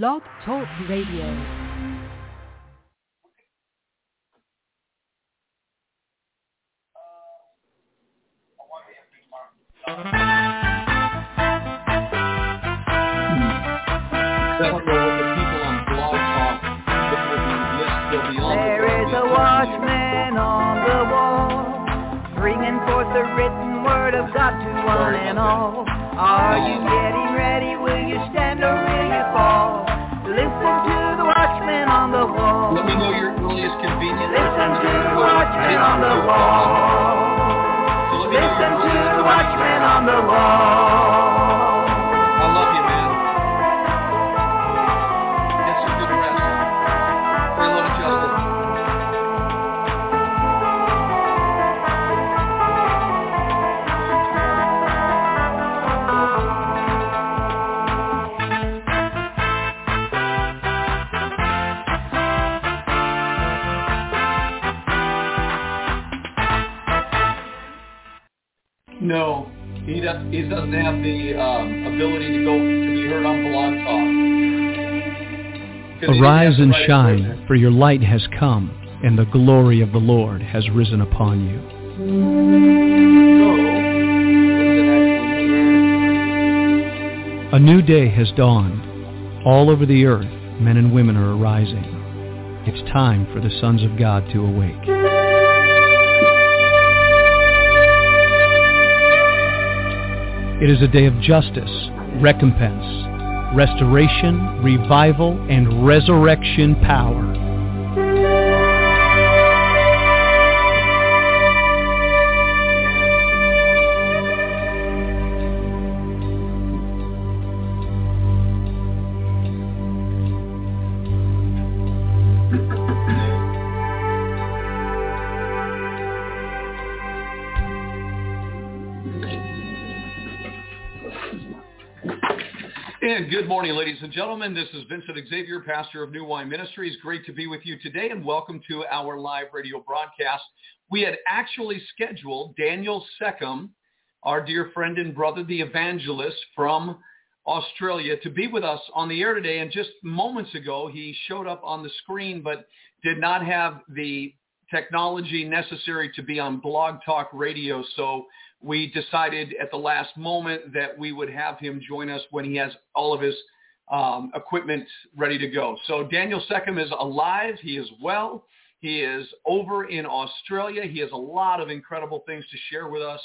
Blog Talk Radio. There is a watchman on the wall, bringing forth the written word of God to one and all. Are you getting? Watchman on the wall. Listen to the watchman on the wall. No, he does. He doesn't have the um, ability to go to be heard on Blog Talk. Arise and right shine, equipment. for your light has come, and the glory of the Lord has risen upon you. So, what does it actually mean? A new day has dawned. All over the earth, men and women are arising. It's time for the sons of God to awake. It is a day of justice, recompense, restoration, revival, and resurrection power. Ladies and gentlemen. This is Vincent Xavier, pastor of New Wine Ministries. Great to be with you today and welcome to our live radio broadcast. We had actually scheduled Daniel Seckham, our dear friend and brother, the evangelist from Australia, to be with us on the air today. And just moments ago, he showed up on the screen but did not have the technology necessary to be on Blog Talk Radio. So we decided at the last moment that we would have him join us when he has all of his um, equipment ready to go. So Daniel Seckham is alive. He is well. He is over in Australia. He has a lot of incredible things to share with us.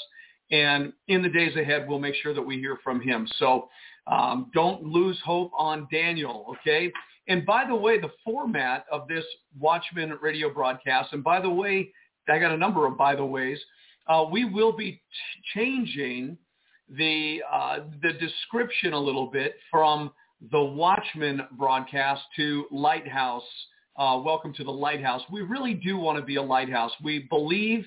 And in the days ahead, we'll make sure that we hear from him. So um, don't lose hope on Daniel, okay? And by the way, the format of this Watchman radio broadcast, and by the way, I got a number of by the ways, uh, we will be ch- changing the uh, the description a little bit from the Watchman broadcast to Lighthouse. Uh, welcome to the Lighthouse. We really do want to be a lighthouse. We believe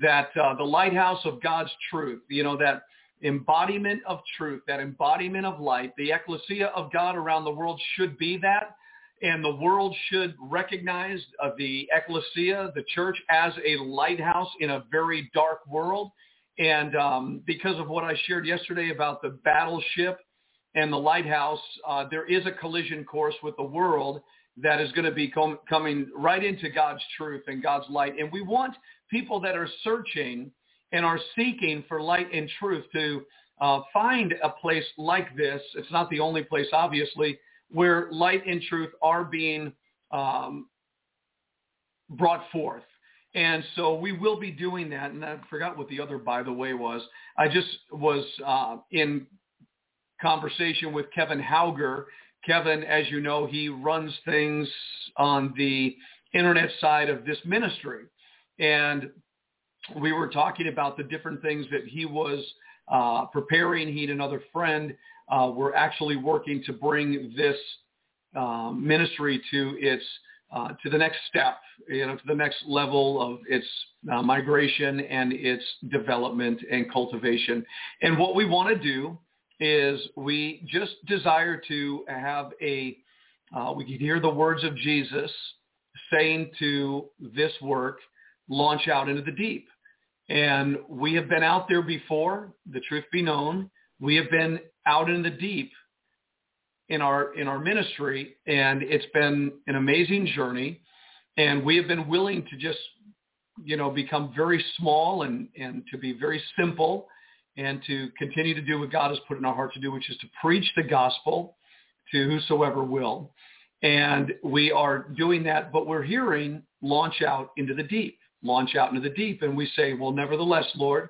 that uh, the lighthouse of God's truth, you know, that embodiment of truth, that embodiment of light, the ecclesia of God around the world should be that. And the world should recognize uh, the ecclesia, the church, as a lighthouse in a very dark world. And um, because of what I shared yesterday about the battleship and the lighthouse, uh, there is a collision course with the world that is going to be com- coming right into God's truth and God's light. And we want people that are searching and are seeking for light and truth to uh, find a place like this. It's not the only place, obviously, where light and truth are being um, brought forth. And so we will be doing that. And I forgot what the other by the way was. I just was uh, in conversation with Kevin Hauger. Kevin, as you know, he runs things on the internet side of this ministry. And we were talking about the different things that he was uh, preparing. He and another friend uh, were actually working to bring this um, ministry to its uh, to the next step, you know, to the next level of its uh, migration and its development and cultivation. And what we want to do is we just desire to have a, uh, we can hear the words of Jesus saying to this work, launch out into the deep. And we have been out there before, the truth be known. We have been out in the deep in our in our ministry, and it's been an amazing journey. And we have been willing to just, you know, become very small and and to be very simple, and to continue to do what God has put in our heart to do, which is to preach the gospel to whosoever will. And we are doing that, but we're hearing launch out into the deep, launch out into the deep. And we say, well, nevertheless, Lord,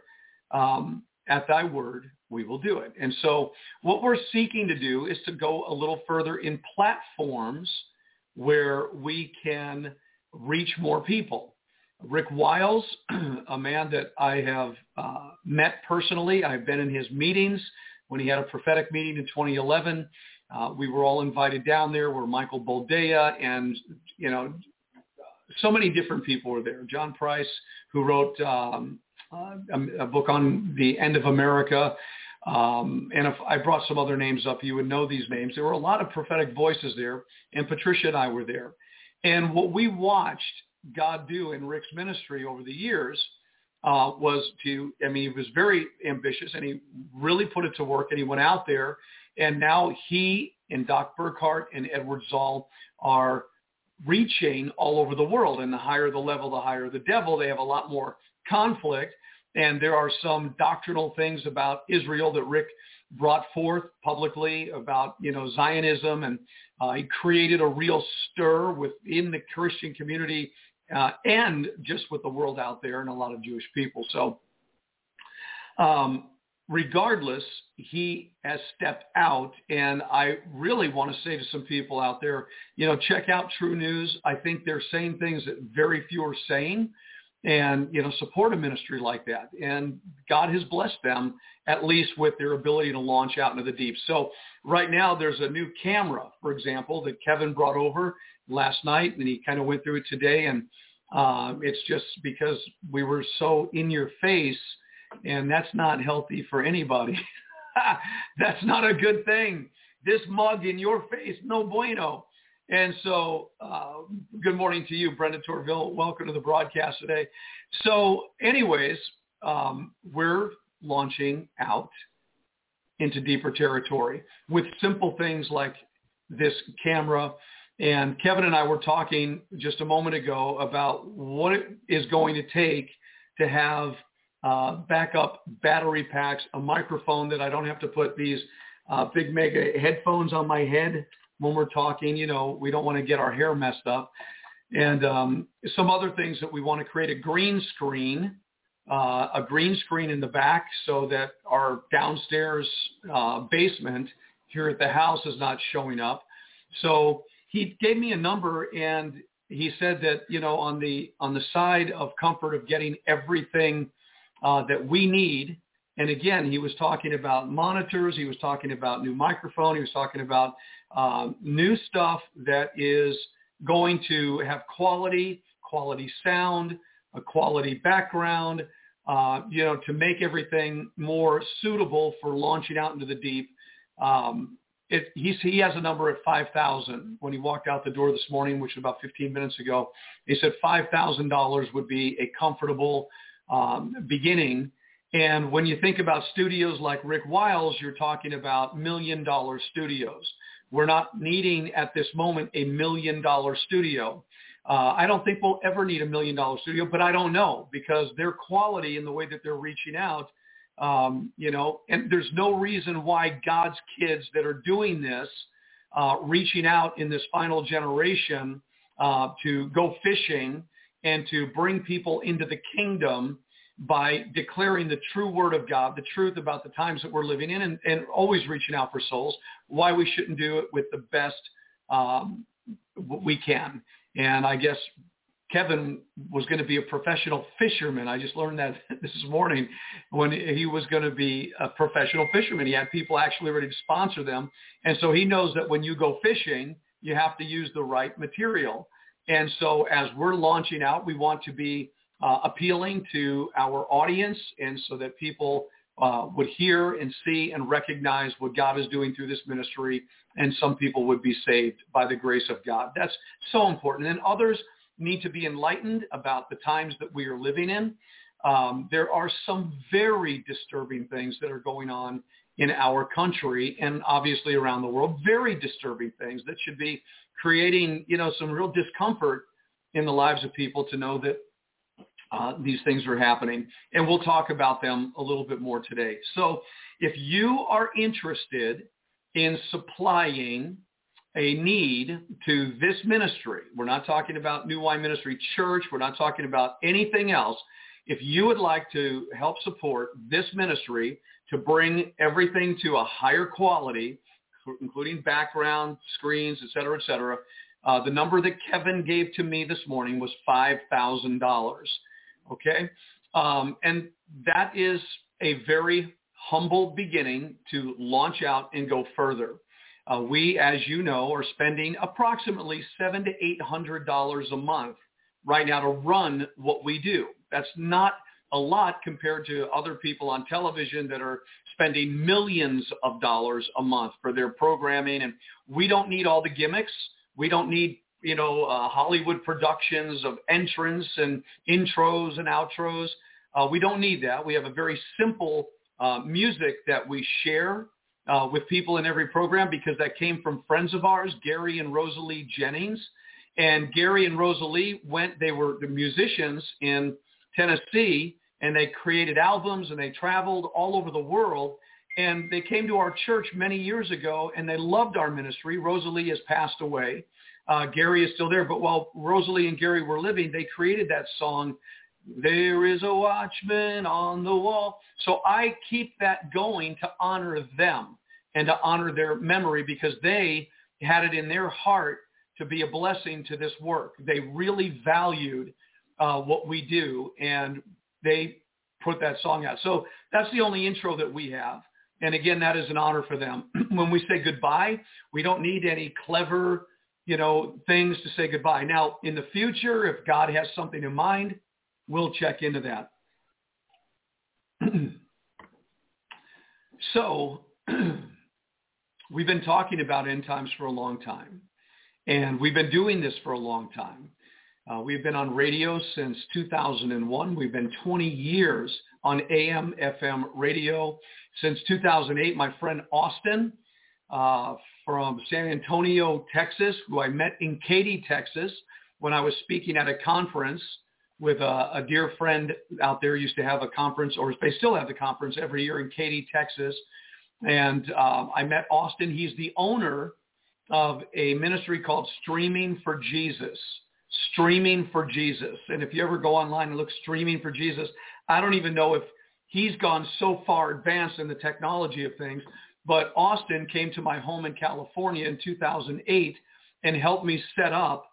um, at thy word, we will do it. And so what we're seeking to do is to go a little further in platforms where we can reach more people. Rick Wiles, a man that I have uh, met personally, I've been in his meetings when he had a prophetic meeting in 2011. Uh, we were all invited down there where Michael Boldea and, you know, so many different people were there. John Price, who wrote um, uh, a, a, book on the end of America. Um, and if I brought some other names up, you would know these names. There were a lot of prophetic voices there, and Patricia and I were there. And what we watched God do in Rick's ministry over the years uh, was to, I mean, he was very ambitious, and he really put it to work, and he went out there and now he and Doc Burkhart and Edward Szall are reaching all over the world. And the higher the level, the higher the devil. They have a lot more conflict. And there are some doctrinal things about Israel that Rick brought forth publicly about, you know, Zionism. And uh, he created a real stir within the Christian community uh, and just with the world out there and a lot of Jewish people. So um, regardless, he has stepped out. And I really want to say to some people out there, you know, check out TruNews. I think they're saying things that very few are saying and, you know, support a ministry like that. And God has blessed them at least with their ability to launch out into the deep. So right now there's a new camera, for example, that Kevin brought over last night and he kind of went through it today. And um, it's just because we were so in your face and that's not healthy for anybody. that's not a good thing. This mug in your face, no bueno. And so, uh, good morning to you, Brenda Torville. Welcome to the broadcast today. So, anyways, um, we're launching out into deeper territory with simple things like this camera. And Kevin and I were talking just a moment ago about what it is going to take to have uh, backup battery packs, a microphone that I don't have to put these uh, big mega headphones on my head when we're talking. You know, we don't want to get our hair messed up. And um, some other things that we want to create a green screen, uh, a green screen in the back so that our downstairs uh, basement here at the house is not showing up. So he gave me a number and he said that, you know, on the, on the side of comfort of getting everything uh, that we need. And again, he was talking about monitors. He was talking about new microphone. He was talking about um, new stuff that is going to have quality, quality sound, a quality background, uh, you know, to make everything more suitable for launching out into the deep. Um, it, he has a number at 5,000 when he walked out the door this morning, which was about 15 minutes ago. He said $5,000 would be a comfortable um, beginning. And when you think about studios like Rick Wiles, you're talking about million dollar studios. We're not needing at this moment a million dollar studio. Uh, I don't think we'll ever need a million dollar studio, but I don't know because their quality and the way that they're reaching out, um, you know, and there's no reason why God's kids that are doing this, uh, reaching out in this final generation uh, to go fishing and to bring people into the kingdom by declaring the true word of God, the truth about the times that we're living in, and, and always reaching out for souls, why we shouldn't do it with the best um, we can. And I guess Kevin was going to be a professional fisherman. I just learned that this morning when he was going to be a professional fisherman. He had people actually ready to sponsor them. And so he knows that when you go fishing, you have to use the right material. And so as we're launching out, we want to be uh, appealing to our audience and so that people uh, would hear and see and recognize what God is doing through this ministry and some people would be saved by the grace of God. That's so important. And others need to be enlightened about the times that we are living in. Um, there are some very disturbing things that are going on in our country and obviously around the world. Very disturbing things that should be creating, you know, some real discomfort in the lives of people to know that uh, these things are happening. And we'll talk about them a little bit more today. So if you are interested in supplying a need to this ministry, we're not talking about New Wine Ministry Church, we're not talking about anything else. If you would like to help support this ministry to bring everything to a higher quality, including background, screens, et cetera, et cetera, uh, the number that Kevin gave to me this morning was $5,000. Okay? Um, and that is a very humble beginning to launch out and go further. Uh, we, as you know, are spending approximately seven to eight hundred dollars a month right now to run what we do. That's not a lot compared to other people on television that are spending millions of dollars a month for their programming. And we don't need all the gimmicks. We don't need, you know, uh, Hollywood productions of entrance and intros and outros. Uh, we don't need that. We have a very simple uh, music that we share uh, with people in every program because that came from friends of ours, Gary and Rosalie Jennings. And Gary and Rosalie went, they were the musicians in Tennessee and they created albums and they traveled all over the world. And they came to our church many years ago and they loved our ministry. Rosalie has passed away. Uh, Gary is still there. But while Rosalie and Gary were living, they created that song, There is a Watchman on the Wall. So I keep that going to honor them and to honor their memory because they had it in their heart to be a blessing to this work. They really valued uh, what we do, and they put that song out. So that's the only intro that we have. And again, that is an honor for them. when we say goodbye, we don't need any clever, you know, things to say goodbye. Now, in the future, if God has something in mind, we'll check into that. so we've been talking about end times for a long time. And we've been doing this for a long time. Uh, we've been on radio since 2001. We've been 20 years on AM, FM radio. Since 2008, my friend Austin uh, from San Antonio, Texas, who I met in Katy, Texas, when I was speaking at a conference with a, a dear friend out there used to have a conference, or they still have the conference every year in Katy, Texas. And uh, I met Austin. He's the owner of a ministry called Streaming for Jesus streaming for Jesus. And if you ever go online and look streaming for Jesus, I don't even know if he's gone so far advanced in the technology of things. But Austin came to my home in California in 2008 and helped me set up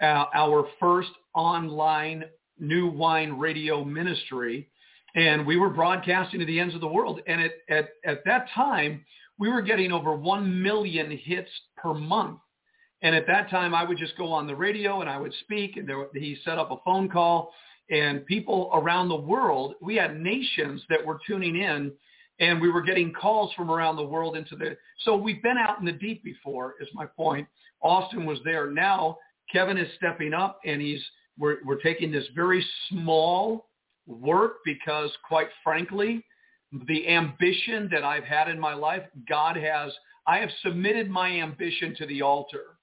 uh, our first online new wine radio ministry. And we were broadcasting to the ends of the world. And at, at, at that time, we were getting over 1 million hits per month. And at that time, I would just go on the radio and I would speak. And there, he set up a phone call. And people around the world, we had nations that were tuning in. And we were getting calls from around the world into the. So we've been out in the deep before, is my point. Austin was there. Now Kevin is stepping up, and he's we're we're taking this very small work because, quite frankly, the ambition that I've had in my life, God has. I have submitted my ambition to the altar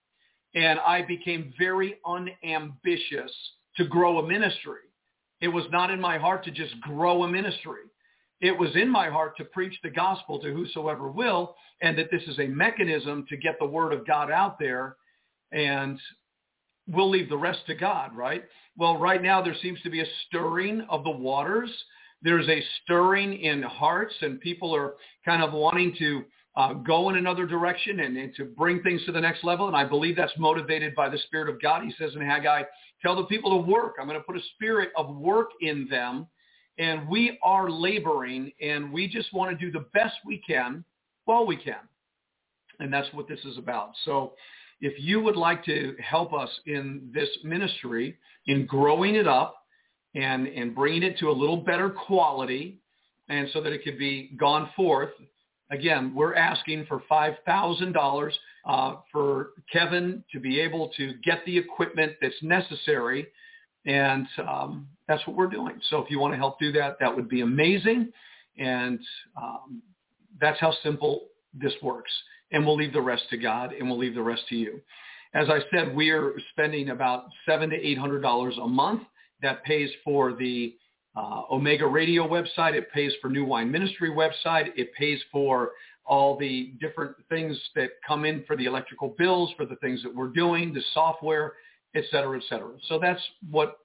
and I became very unambitious to grow a ministry. It was not in my heart to just grow a ministry. It was in my heart to preach the gospel to whosoever will, and that this is a mechanism to get the word of God out there, and we'll leave the rest to God, right? Well, right now there seems to be a stirring of the waters. There's a stirring in hearts, and people are kind of wanting to uh, go in another direction and, and to bring things to the next level. And I believe that's motivated by the Spirit of God. He says in Haggai, tell the people to work. I'm going to put a spirit of work in them. And we are laboring and we just want to do the best we can while we can. And that's what this is about. So if you would like to help us in this ministry, in growing it up and, and bringing it to a little better quality, and so that it could be gone forth Again, we're asking for $5,000 uh, for Kevin to be able to get the equipment that's necessary. And um, that's what we're doing. So if you want to help do that, that would be amazing. And um, that's how simple this works. And we'll leave the rest to God and we'll leave the rest to you. As I said, we are spending about seven to eight hundred dollars a month. That pays for the uh, Omega Radio website. It pays for New Wine Ministry website. It pays for all the different things that come in for the electrical bills, for the things that we're doing, the software, et cetera, et cetera. So that's what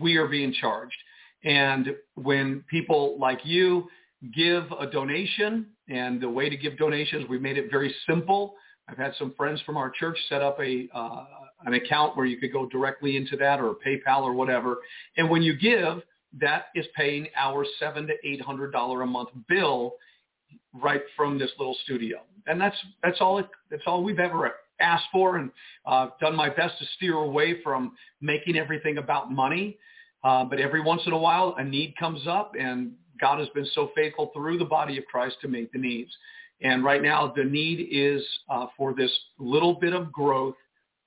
we are being charged. And when people like you give a donation, and the way to give donations, we made it very simple. I've had some friends from our church set up a uh, an account where you could go directly into that or PayPal or whatever. And when you give, that is paying our seven to eight hundred dollar a month bill right from this little studio. And that's that's all it, that's all we've ever asked for, and uh, done my best to steer away from making everything about money. Uh, but every once in a while, a need comes up, and God has been so faithful through the body of Christ to meet the needs. And right now, the need is uh, for this little bit of growth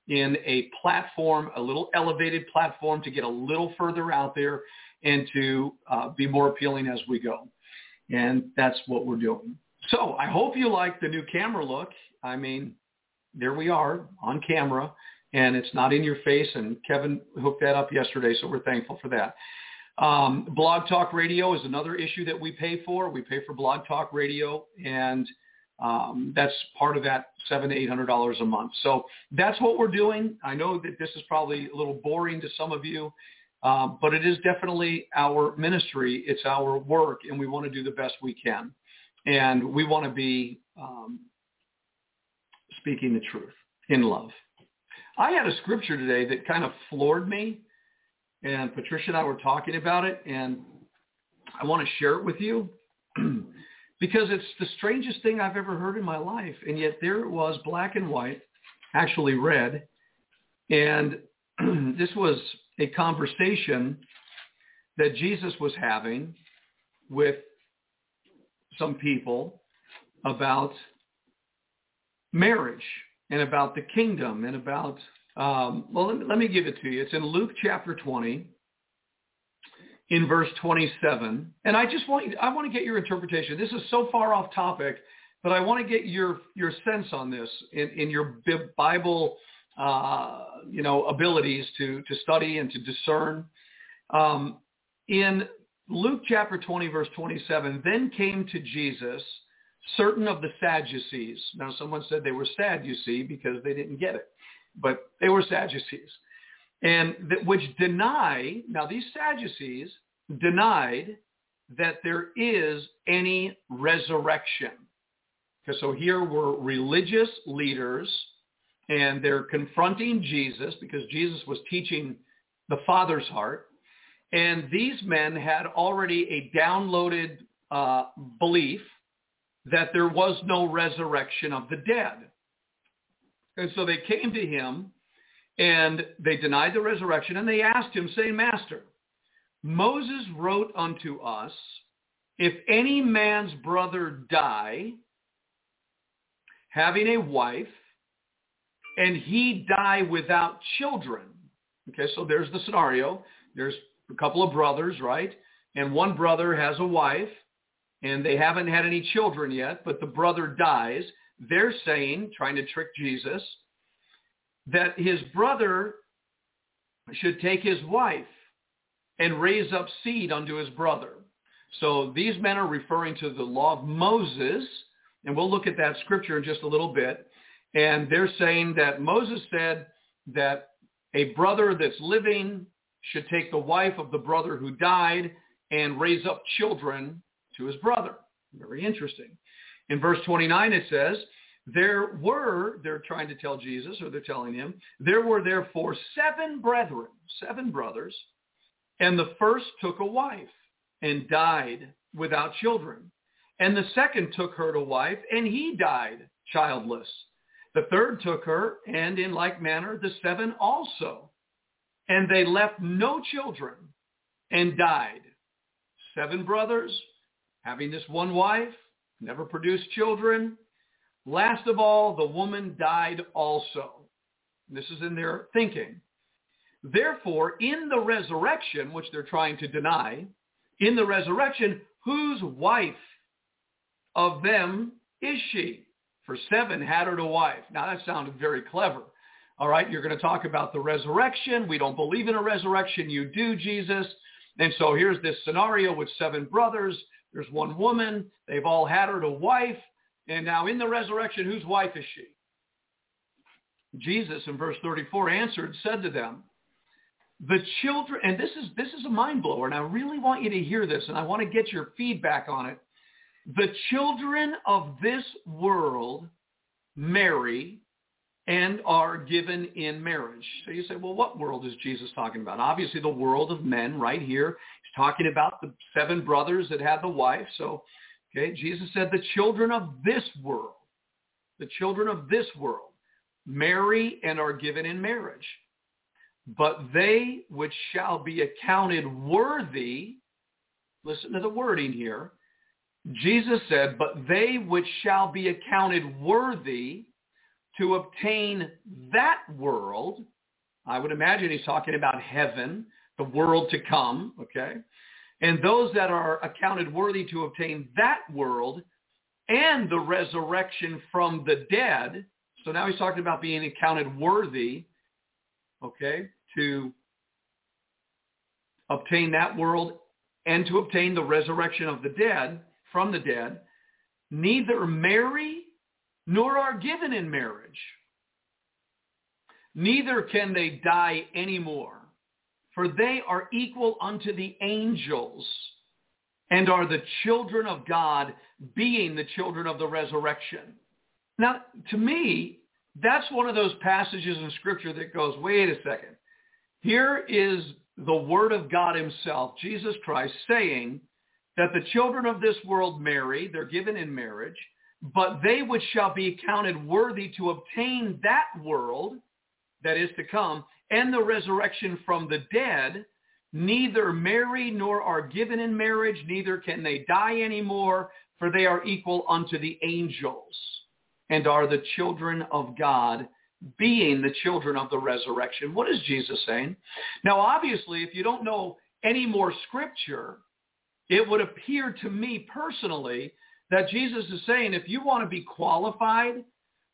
in a platform, a little elevated platform to get a little further out there and to uh, be more appealing as we go. And that's what we're doing. So I hope you like the new camera look. I mean, there we are on camera and it's not in your face. And Kevin hooked that up yesterday, so we're thankful for that. Um, Blog Talk Radio is another issue that we pay for. We pay for Blog Talk Radio, and um, that's part of that seven to eight hundred dollars a month. So that's what we're doing. I know that this is probably a little boring to some of you, um, but it is definitely our ministry. It's our work, and we want to do the best we can, and we want to be um, speaking the truth in love. I had a scripture today that kind of floored me, and Patricia and I were talking about it, and I want to share it with you. because it's the strangest thing I've ever heard in my life. And yet there it was, black and white, actually red. And this was a conversation that Jesus was having with some people about marriage and about the kingdom and about, um, well, let me, let me give it to you. It's in Luke chapter 20 in verse 27. And I just want I want to get your interpretation. This is so far off topic, but I want to get your your sense on this in, in your Bible uh, you know abilities to to study and to discern. Um, in Luke chapter 20 verse 27, then came to Jesus certain of the Sadducees. Now someone said they were sad, you see, because they didn't get it, but they were Sadducees and which deny, now these Sadducees denied that there is any resurrection. Okay, so here were religious leaders and they're confronting Jesus because Jesus was teaching the Father's heart. And these men had already a downloaded uh, belief that there was no resurrection of the dead. And so they came to him and they denied the resurrection and they asked him, saying, Master, Moses wrote unto us, if any man's brother die, having a wife, and he die without children. Okay, so there's the scenario. There's a couple of brothers, right? And one brother has a wife, and they haven't had any children yet, but the brother dies. They're saying, trying to trick Jesus, that his brother should take his wife and raise up seed unto his brother. So these men are referring to the law of Moses, and we'll look at that scripture in just a little bit. And they're saying that Moses said that a brother that's living should take the wife of the brother who died and raise up children to his brother. Very interesting. In verse 29 it says, there were, they're trying to tell Jesus, or they're telling him, there were therefore seven brethren, seven brothers, and the first took a wife and died without children. And the second took her to wife, and he died childless. The third took her, and in like manner the seven also. And they left no children and died. Seven brothers, having this one wife, never produced children, Last of all, the woman died also. This is in their thinking. Therefore, in the resurrection, which they're trying to deny, in the resurrection, whose wife of them is she? For seven had her to wife. Now that sounded very clever. All right, you're going to talk about the resurrection. We don't believe in a resurrection. You do, Jesus. And so here's this scenario with seven brothers. There's one woman. They've all had her to wife. And now in the resurrection, whose wife is she? Jesus in verse 34 answered, said to them, the children, and this is, this is a mind blower, and I really want you to hear this, and I want to get your feedback on it. The children of this world marry and are given in marriage. So you say, well, what world is Jesus talking about? Obviously the world of men right here. He's talking about the seven brothers that had the wife. So, okay, Jesus said the children of this world, the children of this world marry and are given in marriage. But they which shall be accounted worthy, listen to the wording here. Jesus said, but they which shall be accounted worthy to obtain that world, I would imagine he's talking about heaven, the world to come, okay? And those that are accounted worthy to obtain that world and the resurrection from the dead. So now he's talking about being accounted worthy, okay, to obtain that world and to obtain the resurrection of the dead from the dead, neither marry nor are given in marriage. Neither can they die anymore, for they are equal unto the angels and are the children of God, being the children of the resurrection. Now, to me, that's one of those passages in Scripture that goes, wait a second. Here is the Word of God himself, Jesus Christ, saying that the children of this world marry, they're given in marriage, but they which shall be counted worthy to obtain that world that is to come and the resurrection from the dead neither marry nor are given in marriage, neither can they die anymore, for they are equal unto the angels and are the children of God, being the children of the resurrection. What is Jesus saying? Now, obviously, if you don't know any more scripture, it would appear to me personally that Jesus is saying if you want to be qualified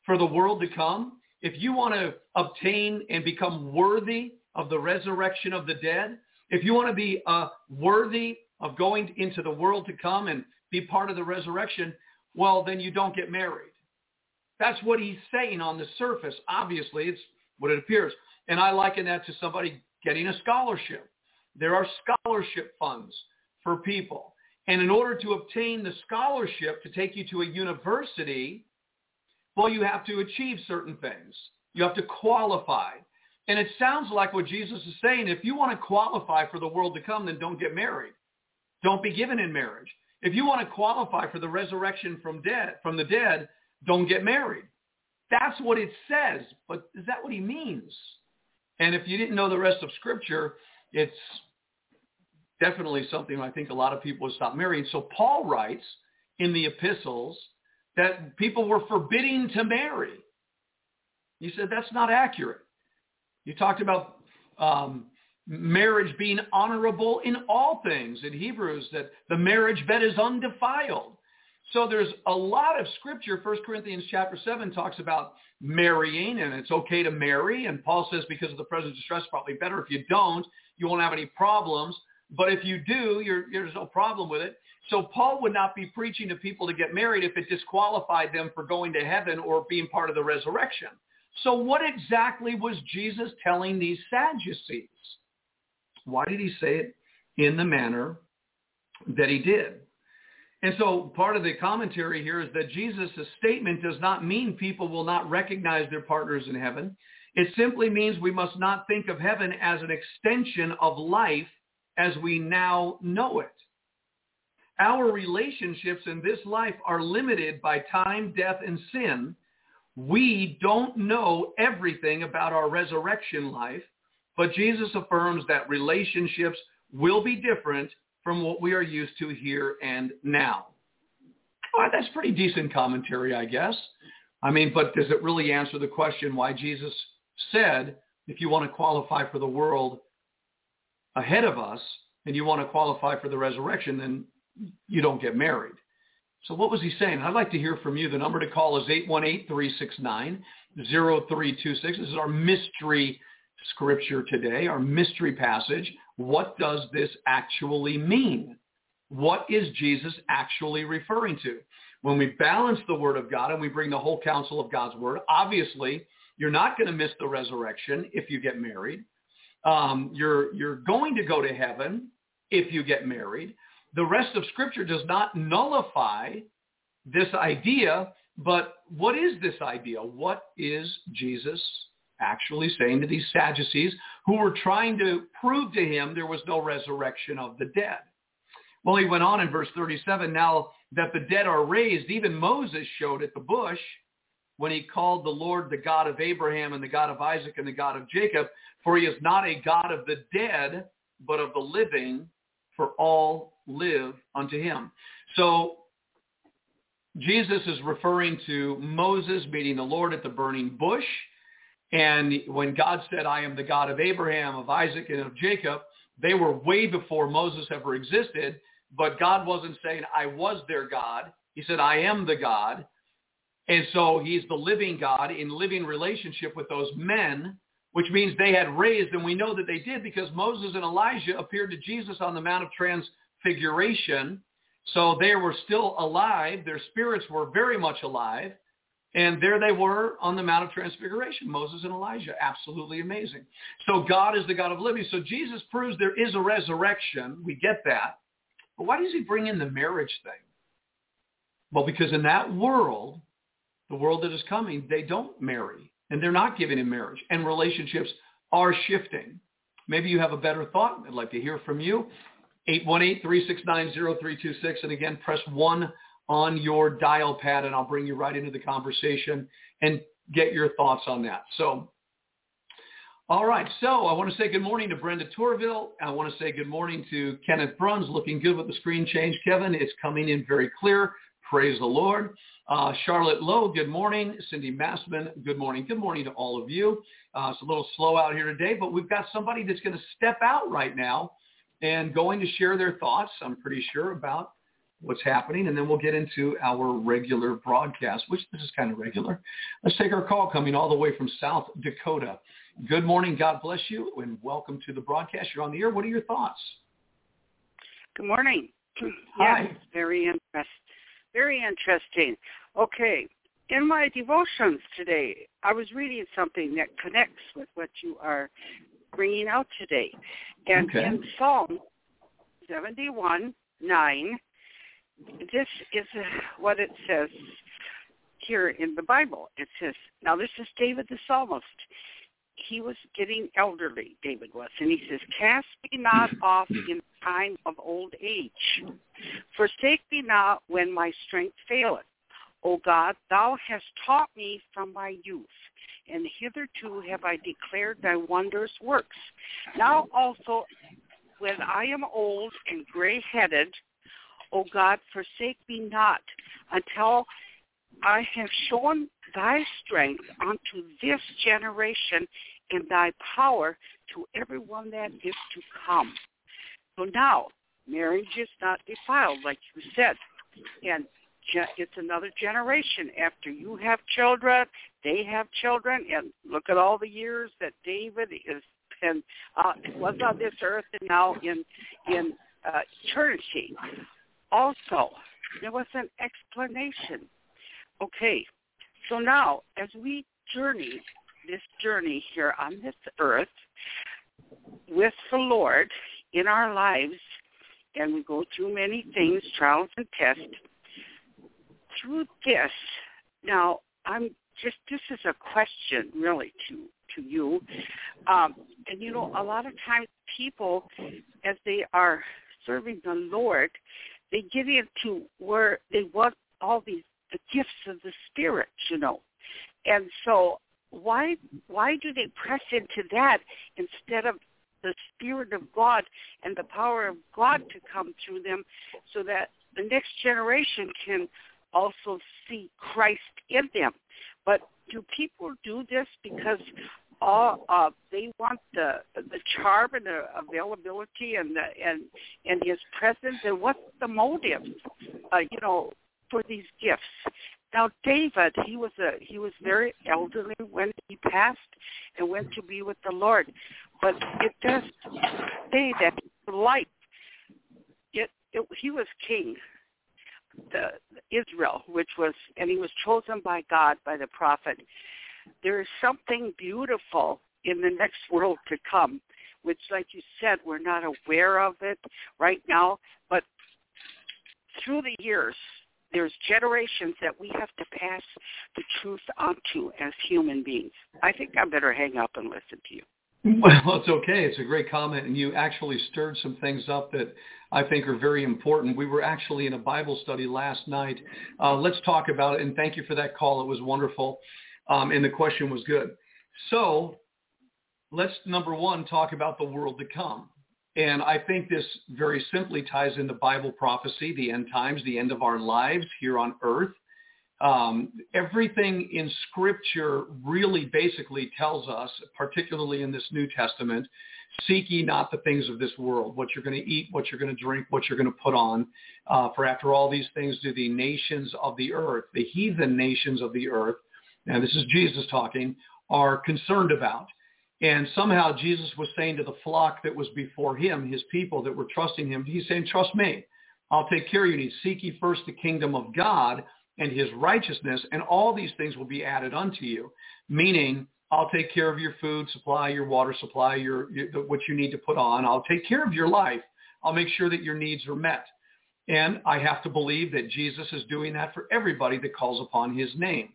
for the world to come, if you want to obtain and become worthy of the resurrection of the dead, if you want to be uh, worthy of going into the world to come and be part of the resurrection, well, then you don't get married. That's what he's saying on the surface. Obviously, it's what it appears. And I liken that to somebody getting a scholarship. There are scholarship funds for people. And in order to obtain the scholarship to take you to a university, well, you have to achieve certain things. You have to qualify. And it sounds like what Jesus is saying, if you want to qualify for the world to come, then don't get married. Don't be given in marriage. If you want to qualify for the resurrection from dead from the dead, don't get married. That's what it says, but is that what he means? And if you didn't know the rest of scripture, it's definitely something I think a lot of people would stop marrying. So Paul writes in the epistles that people were forbidding to marry. He said that's not accurate. You talked about um, marriage being honorable in all things in Hebrews, that the marriage bed is undefiled. So there's a lot of scripture. First Corinthians chapter 7 talks about marrying, and it's okay to marry. And Paul says because of the present distress, probably better if you don't. You won't have any problems. But if you do, there's no problem with it. So Paul would not be preaching to people to get married if it disqualified them for going to heaven or being part of the resurrection. So what exactly was Jesus telling these Sadducees? Why did he say it in the manner that he did? And so part of the commentary here is that Jesus' statement does not mean people will not recognize their partners in heaven. It simply means we must not think of heaven as an extension of life as we now know it. Our relationships in this life are limited by time, death, and sin. We don't know everything about our resurrection life, but Jesus affirms that relationships will be different from what we are used to here and now. That's pretty decent commentary, I guess. I mean, but does it really answer the question why Jesus said, if you want to qualify for the world, ahead of us and you want to qualify for the resurrection, then you don't get married. So what was he saying? I'd like to hear from you. The number to call is 818-369-0326. This is our mystery scripture today, our mystery passage. What does this actually mean? What is Jesus actually referring to? When we balance the word of God and we bring the whole counsel of God's word, obviously you're not going to miss the resurrection if you get married. Um, you're, you're going to go to heaven if you get married. The rest of Scripture does not nullify this idea, but what is this idea? What is Jesus actually saying to these Sadducees who were trying to prove to him there was no resurrection of the dead? Well, he went on in verse 37, now that the dead are raised, even Moses showed at the bush when he called the Lord the God of Abraham and the God of Isaac and the God of Jacob, for he is not a God of the dead, but of the living, for all live unto him. So Jesus is referring to Moses meeting the Lord at the burning bush. And when God said, I am the God of Abraham, of Isaac, and of Jacob, they were way before Moses ever existed. But God wasn't saying, I was their God. He said, I am the God. And so he's the living God in living relationship with those men which means they had raised, and we know that they did because Moses and Elijah appeared to Jesus on the Mount of Transfiguration. So they were still alive. Their spirits were very much alive. And there they were on the Mount of Transfiguration, Moses and Elijah. Absolutely amazing. So God is the God of living. So Jesus proves there is a resurrection. We get that. But why does he bring in the marriage thing? Well, because in that world, the world that is coming, they don't marry and they're not giving in marriage, and relationships are shifting. Maybe you have a better thought. I'd like to hear from you. 818-369-0326. And again, press 1 on your dial pad, and I'll bring you right into the conversation and get your thoughts on that. So, all right. So I want to say good morning to Brenda Torville. I want to say good morning to Kenneth Bruns. Looking good with the screen change, Kevin. It's coming in very clear. Praise the Lord. Uh, Charlotte Lowe, good morning. Cindy Massman, good morning. Good morning to all of you. Uh, it's a little slow out here today, but we've got somebody that's going to step out right now and going to share their thoughts, I'm pretty sure, about what's happening. And then we'll get into our regular broadcast, which this is kind of regular. Let's take our call coming all the way from South Dakota. Good morning. God bless you and welcome to the broadcast. You're on the air. What are your thoughts? Good morning. Hi. Yes, very interesting. Very interesting. Okay, in my devotions today, I was reading something that connects with what you are bringing out today. And okay. in Psalm 71, 9, this is what it says here in the Bible. It says, now this is David the psalmist. He was getting elderly, David was, and he says, cast me not off in time of old age. Forsake me not when my strength faileth. O God, thou hast taught me from my youth, and hitherto have I declared thy wondrous works. Now also, when I am old and gray-headed, O God, forsake me not until I have shown thy strength unto this generation and thy power to everyone that is to come. So now, marriage is not defiled, like you said. And it's another generation. After you have children, they have children, and look at all the years that David is and uh, was on this earth and now in in uh, eternity. Also, there was an explanation. Okay, so now as we journey this journey here on this earth with the Lord in our lives, and we go through many things, trials and tests through this, now I'm just this is a question really to to you, um, and you know a lot of times people, as they are serving the Lord, they get into where they want all these the gifts of the Spirit, you know, and so why why do they press into that instead of the Spirit of God and the power of God to come through them, so that the next generation can also see Christ in them. But do people do this because all uh, they want the the charm and the availability and the and and his presence and what's the motive? Uh, you know, for these gifts. Now David, he was a he was very elderly when he passed and went to be with the Lord. But it does say that life it, it he was king the Israel, which was and he was chosen by God by the prophet. There is something beautiful in the next world to come, which like you said, we're not aware of it right now, but through the years there's generations that we have to pass the truth onto as human beings. I think I better hang up and listen to you. Well, it's okay. It's a great comment, and you actually stirred some things up that I think are very important. We were actually in a Bible study last night. Uh, let's talk about it, and thank you for that call. It was wonderful, um, and the question was good. So let's, number one, talk about the world to come. And I think this very simply ties into Bible prophecy, the end times, the end of our lives here on earth. Um, everything in Scripture really basically tells us, particularly in this New Testament, seek ye not the things of this world, what you're going to eat, what you're going to drink, what you're going to put on. Uh, for after all these things do the nations of the earth, the heathen nations of the earth, and this is Jesus talking, are concerned about. And somehow Jesus was saying to the flock that was before him, his people that were trusting him, he's saying, trust me. I'll take care of you. you seek ye first the kingdom of God and his righteousness, and all these things will be added unto you. Meaning, I'll take care of your food supply, your water supply, your, your what you need to put on. I'll take care of your life. I'll make sure that your needs are met. And I have to believe that Jesus is doing that for everybody that calls upon his name.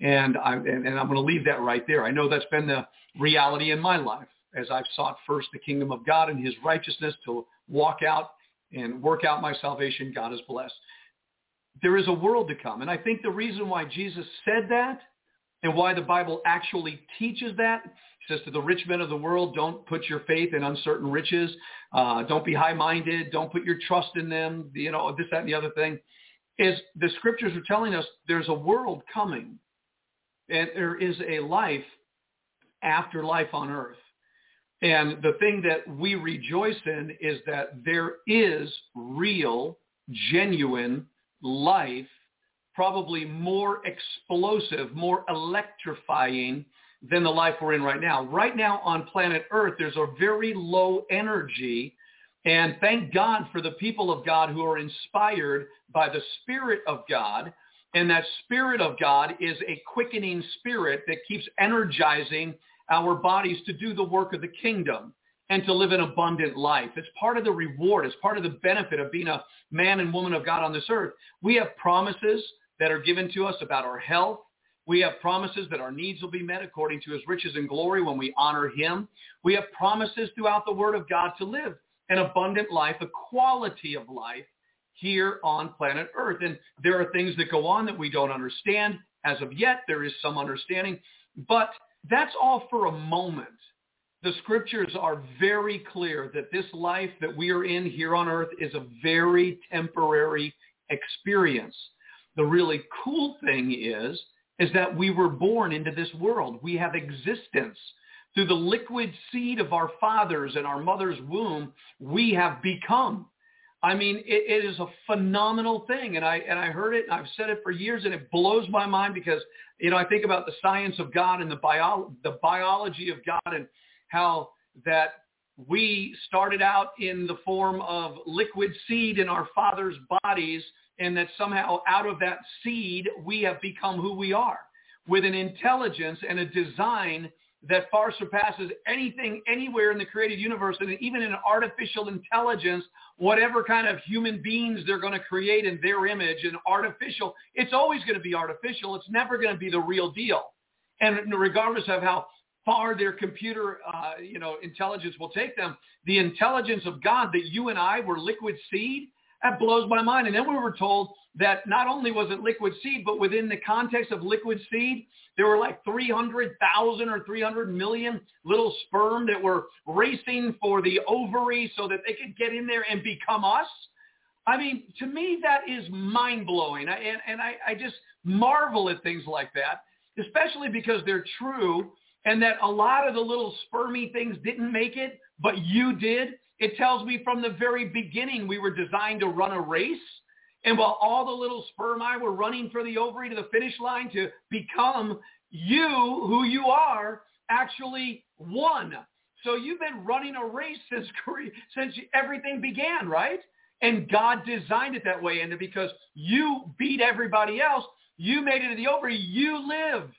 And I'm, and, and I'm going to leave that right there. I know that's been the reality in my life as I've sought first the kingdom of God and his righteousness to walk out and work out my salvation. God is blessed. There is a world to come. And I think the reason why Jesus said that and why the Bible actually teaches that, he says to the rich men of the world, don't put your faith in uncertain riches. Uh, don't be high-minded. Don't put your trust in them. You know, this, that, and the other thing is the scriptures are telling us there's a world coming and there is a life after life on earth. And the thing that we rejoice in is that there is real, genuine life, probably more explosive, more electrifying than the life we're in right now. Right now on planet Earth, there's a very low energy. And thank God for the people of God who are inspired by the Spirit of God and that Spirit of God is a quickening spirit that keeps energizing our bodies to do the work of the kingdom and to live an abundant life. It's part of the reward. It's part of the benefit of being a man and woman of God on this earth. We have promises that are given to us about our health. We have promises that our needs will be met according to his riches and glory when we honor him. We have promises throughout the word of God to live an abundant life, a quality of life here on planet Earth. And there are things that go on that we don't understand. As of yet, there is some understanding, but that's all for a moment. The scriptures are very clear that this life that we are in here on earth is a very temporary experience. The really cool thing is, is that we were born into this world. We have existence. Through the liquid seed of our fathers and our mother's womb, we have become. I mean, it, it is a phenomenal thing, and I and I heard it. And I've said it for years, and it blows my mind because you know I think about the science of God and the bio the biology of God and how that we started out in the form of liquid seed in our father's bodies, and that somehow out of that seed we have become who we are with an intelligence and a design that far surpasses anything anywhere in the created universe and even in artificial intelligence, whatever kind of human beings they're going to create in their image and artificial, it's always going to be artificial. It's never going to be the real deal. And regardless of how far their computer, uh, you know, intelligence will take them, the intelligence of God that you and I were liquid seed, that blows my mind. And then we were told that not only was it liquid seed, but within the context of liquid seed, there were like 300,000 or 300 million little sperm that were racing for the ovary so that they could get in there and become us. I mean, to me, that is mind-blowing. And, and I, I just marvel at things like that, especially because they're true and that a lot of the little spermy things didn't make it, but you did. It tells me from the very beginning we were designed to run a race And while all the little spermi were running for the ovary to the finish line to become you, who you are, actually won. So you've been running a race since since everything began, right? And God designed it that way. And because you beat everybody else, you made it to the ovary. You live.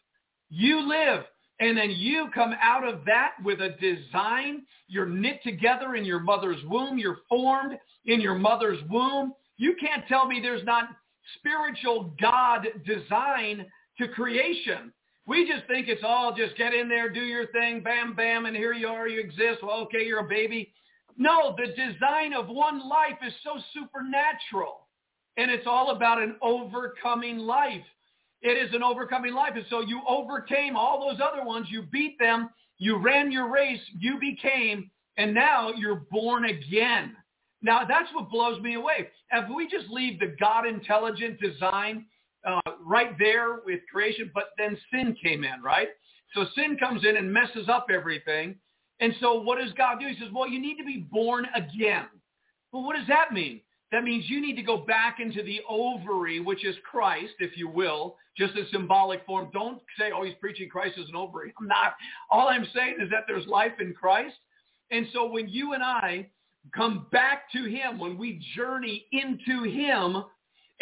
You live. And then you come out of that with a design. You're knit together in your mother's womb. You're formed in your mother's womb. You can't tell me there's not spiritual God design to creation. We just think it's all just get in there, do your thing, bam, bam, and here you are, you exist. Well, okay, you're a baby. No, the design of one life is so supernatural. And it's all about an overcoming life. It is an overcoming life. And so you overcame all those other ones. You beat them. You ran your race. You became. And now you're born again. Now that's what blows me away. If we just leave the God intelligent design uh, right there with creation, but then sin came in, right? So sin comes in and messes up everything. And so what does God do? He says, well, you need to be born again. Well, what does that mean? That means you need to go back into the ovary, which is Christ, if you will, just a symbolic form. Don't say, oh, he's preaching Christ as an ovary. I'm not. All I'm saying is that there's life in Christ. And so when you and I come back to him, when we journey into him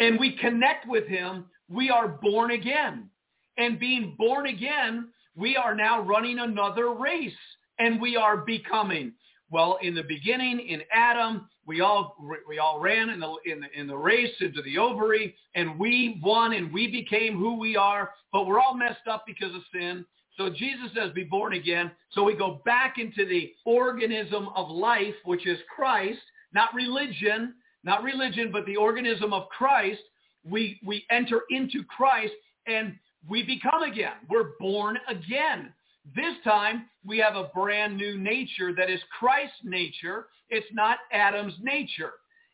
and we connect with him, we are born again. And being born again, we are now running another race and we are becoming. Well, in the beginning, in Adam, we all we all ran in the in the in the race into the ovary, and we won, and we became who we are. But we're all messed up because of sin. So Jesus says, "Be born again." So we go back into the organism of life, which is Christ, not religion, not religion, but the organism of Christ, we, we enter into Christ and we become again. We're born again. This time we have a brand new nature that is Christ's nature. It's not Adam's nature.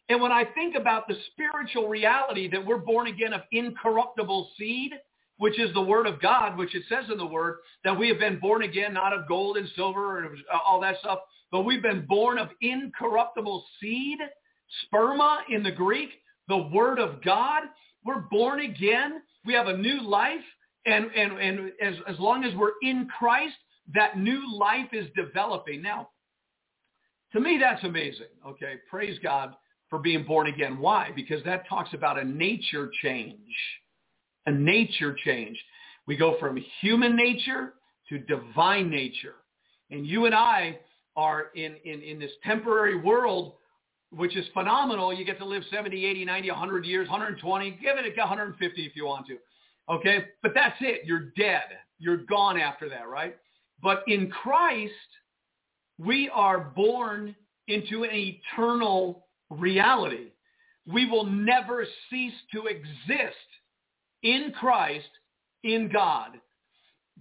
And when I think about the spiritual reality that we're born again of incorruptible seed, which is the word of God, which it says in the word that we have been born again, not of gold and silver and all that stuff, but we've been born of incorruptible seed, sperma in the Greek, the word of God. We're born again. We have a new life. And, and, and as, as long as we're in Christ, that new life is developing. Now, to me, that's amazing. Okay. Praise God for being born again. Why? Because that talks about a nature change, a nature change. We go from human nature to divine nature. And you and I are in, in, in this temporary world which is phenomenal. You get to live 70, 80, 90, 100 years, 120. Give it 150 if you want to. Okay? But that's it. You're dead. You're gone after that, right? But in Christ, we are born into an eternal reality. We will never cease to exist in Christ, in God.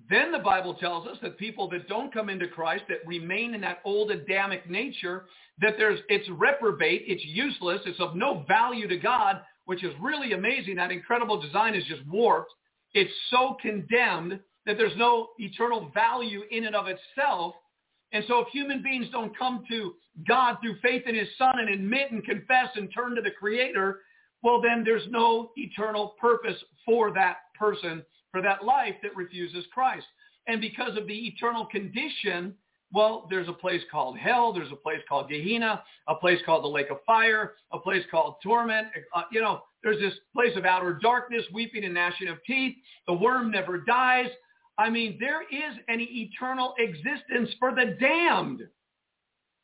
Then the Bible tells us that people that don't come into Christ, that remain in that old Adamic nature, that there's it's reprobate, it's useless, it's of no value to God, which is really amazing. That incredible design is just warped. It's so condemned that there's no eternal value in and of itself. And so if human beings don't come to God through faith in his son and admit and confess and turn to the creator, well, then there's no eternal purpose for that person for that life that refuses Christ. And because of the eternal condition, well, there's a place called hell. There's a place called Gehenna, a place called the lake of fire, a place called torment. Uh, you know, there's this place of outer darkness, weeping and gnashing of teeth. The worm never dies. I mean, there is an eternal existence for the damned.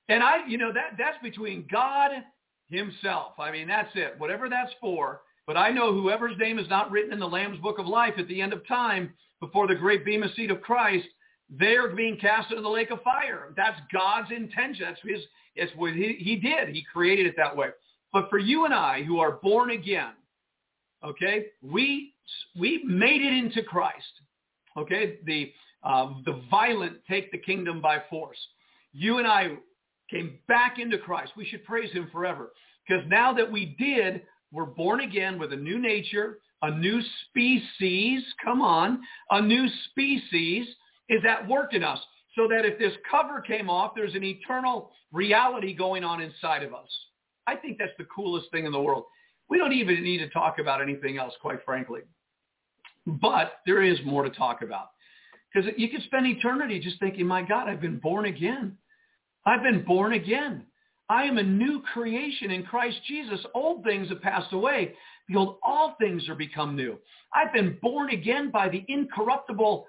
And I, you know, that that's between God himself. I mean, that's it. Whatever that's for, but I know whoever's name is not written in the Lamb's book of life at the end of time before the great bema seat of Christ, they're being cast into the lake of fire. That's God's intention. That's his, it's what he, he did. He created it that way. But for you and I who are born again, okay, we, we made it into Christ. Okay, the, uh, the violent take the kingdom by force. You and I came back into Christ. We should praise him forever. Because now that we did, we're born again with a new nature, a new species, come on, a new species is at work in us. So that if this cover came off, there's an eternal reality going on inside of us. I think that's the coolest thing in the world. We don't even need to talk about anything else, quite frankly. But there is more to talk about. Because you could spend eternity just thinking, my God, I've been born again. I've been born again. I am a new creation in Christ Jesus. Old things have passed away. Behold, all things are become new. I've been born again by the incorruptible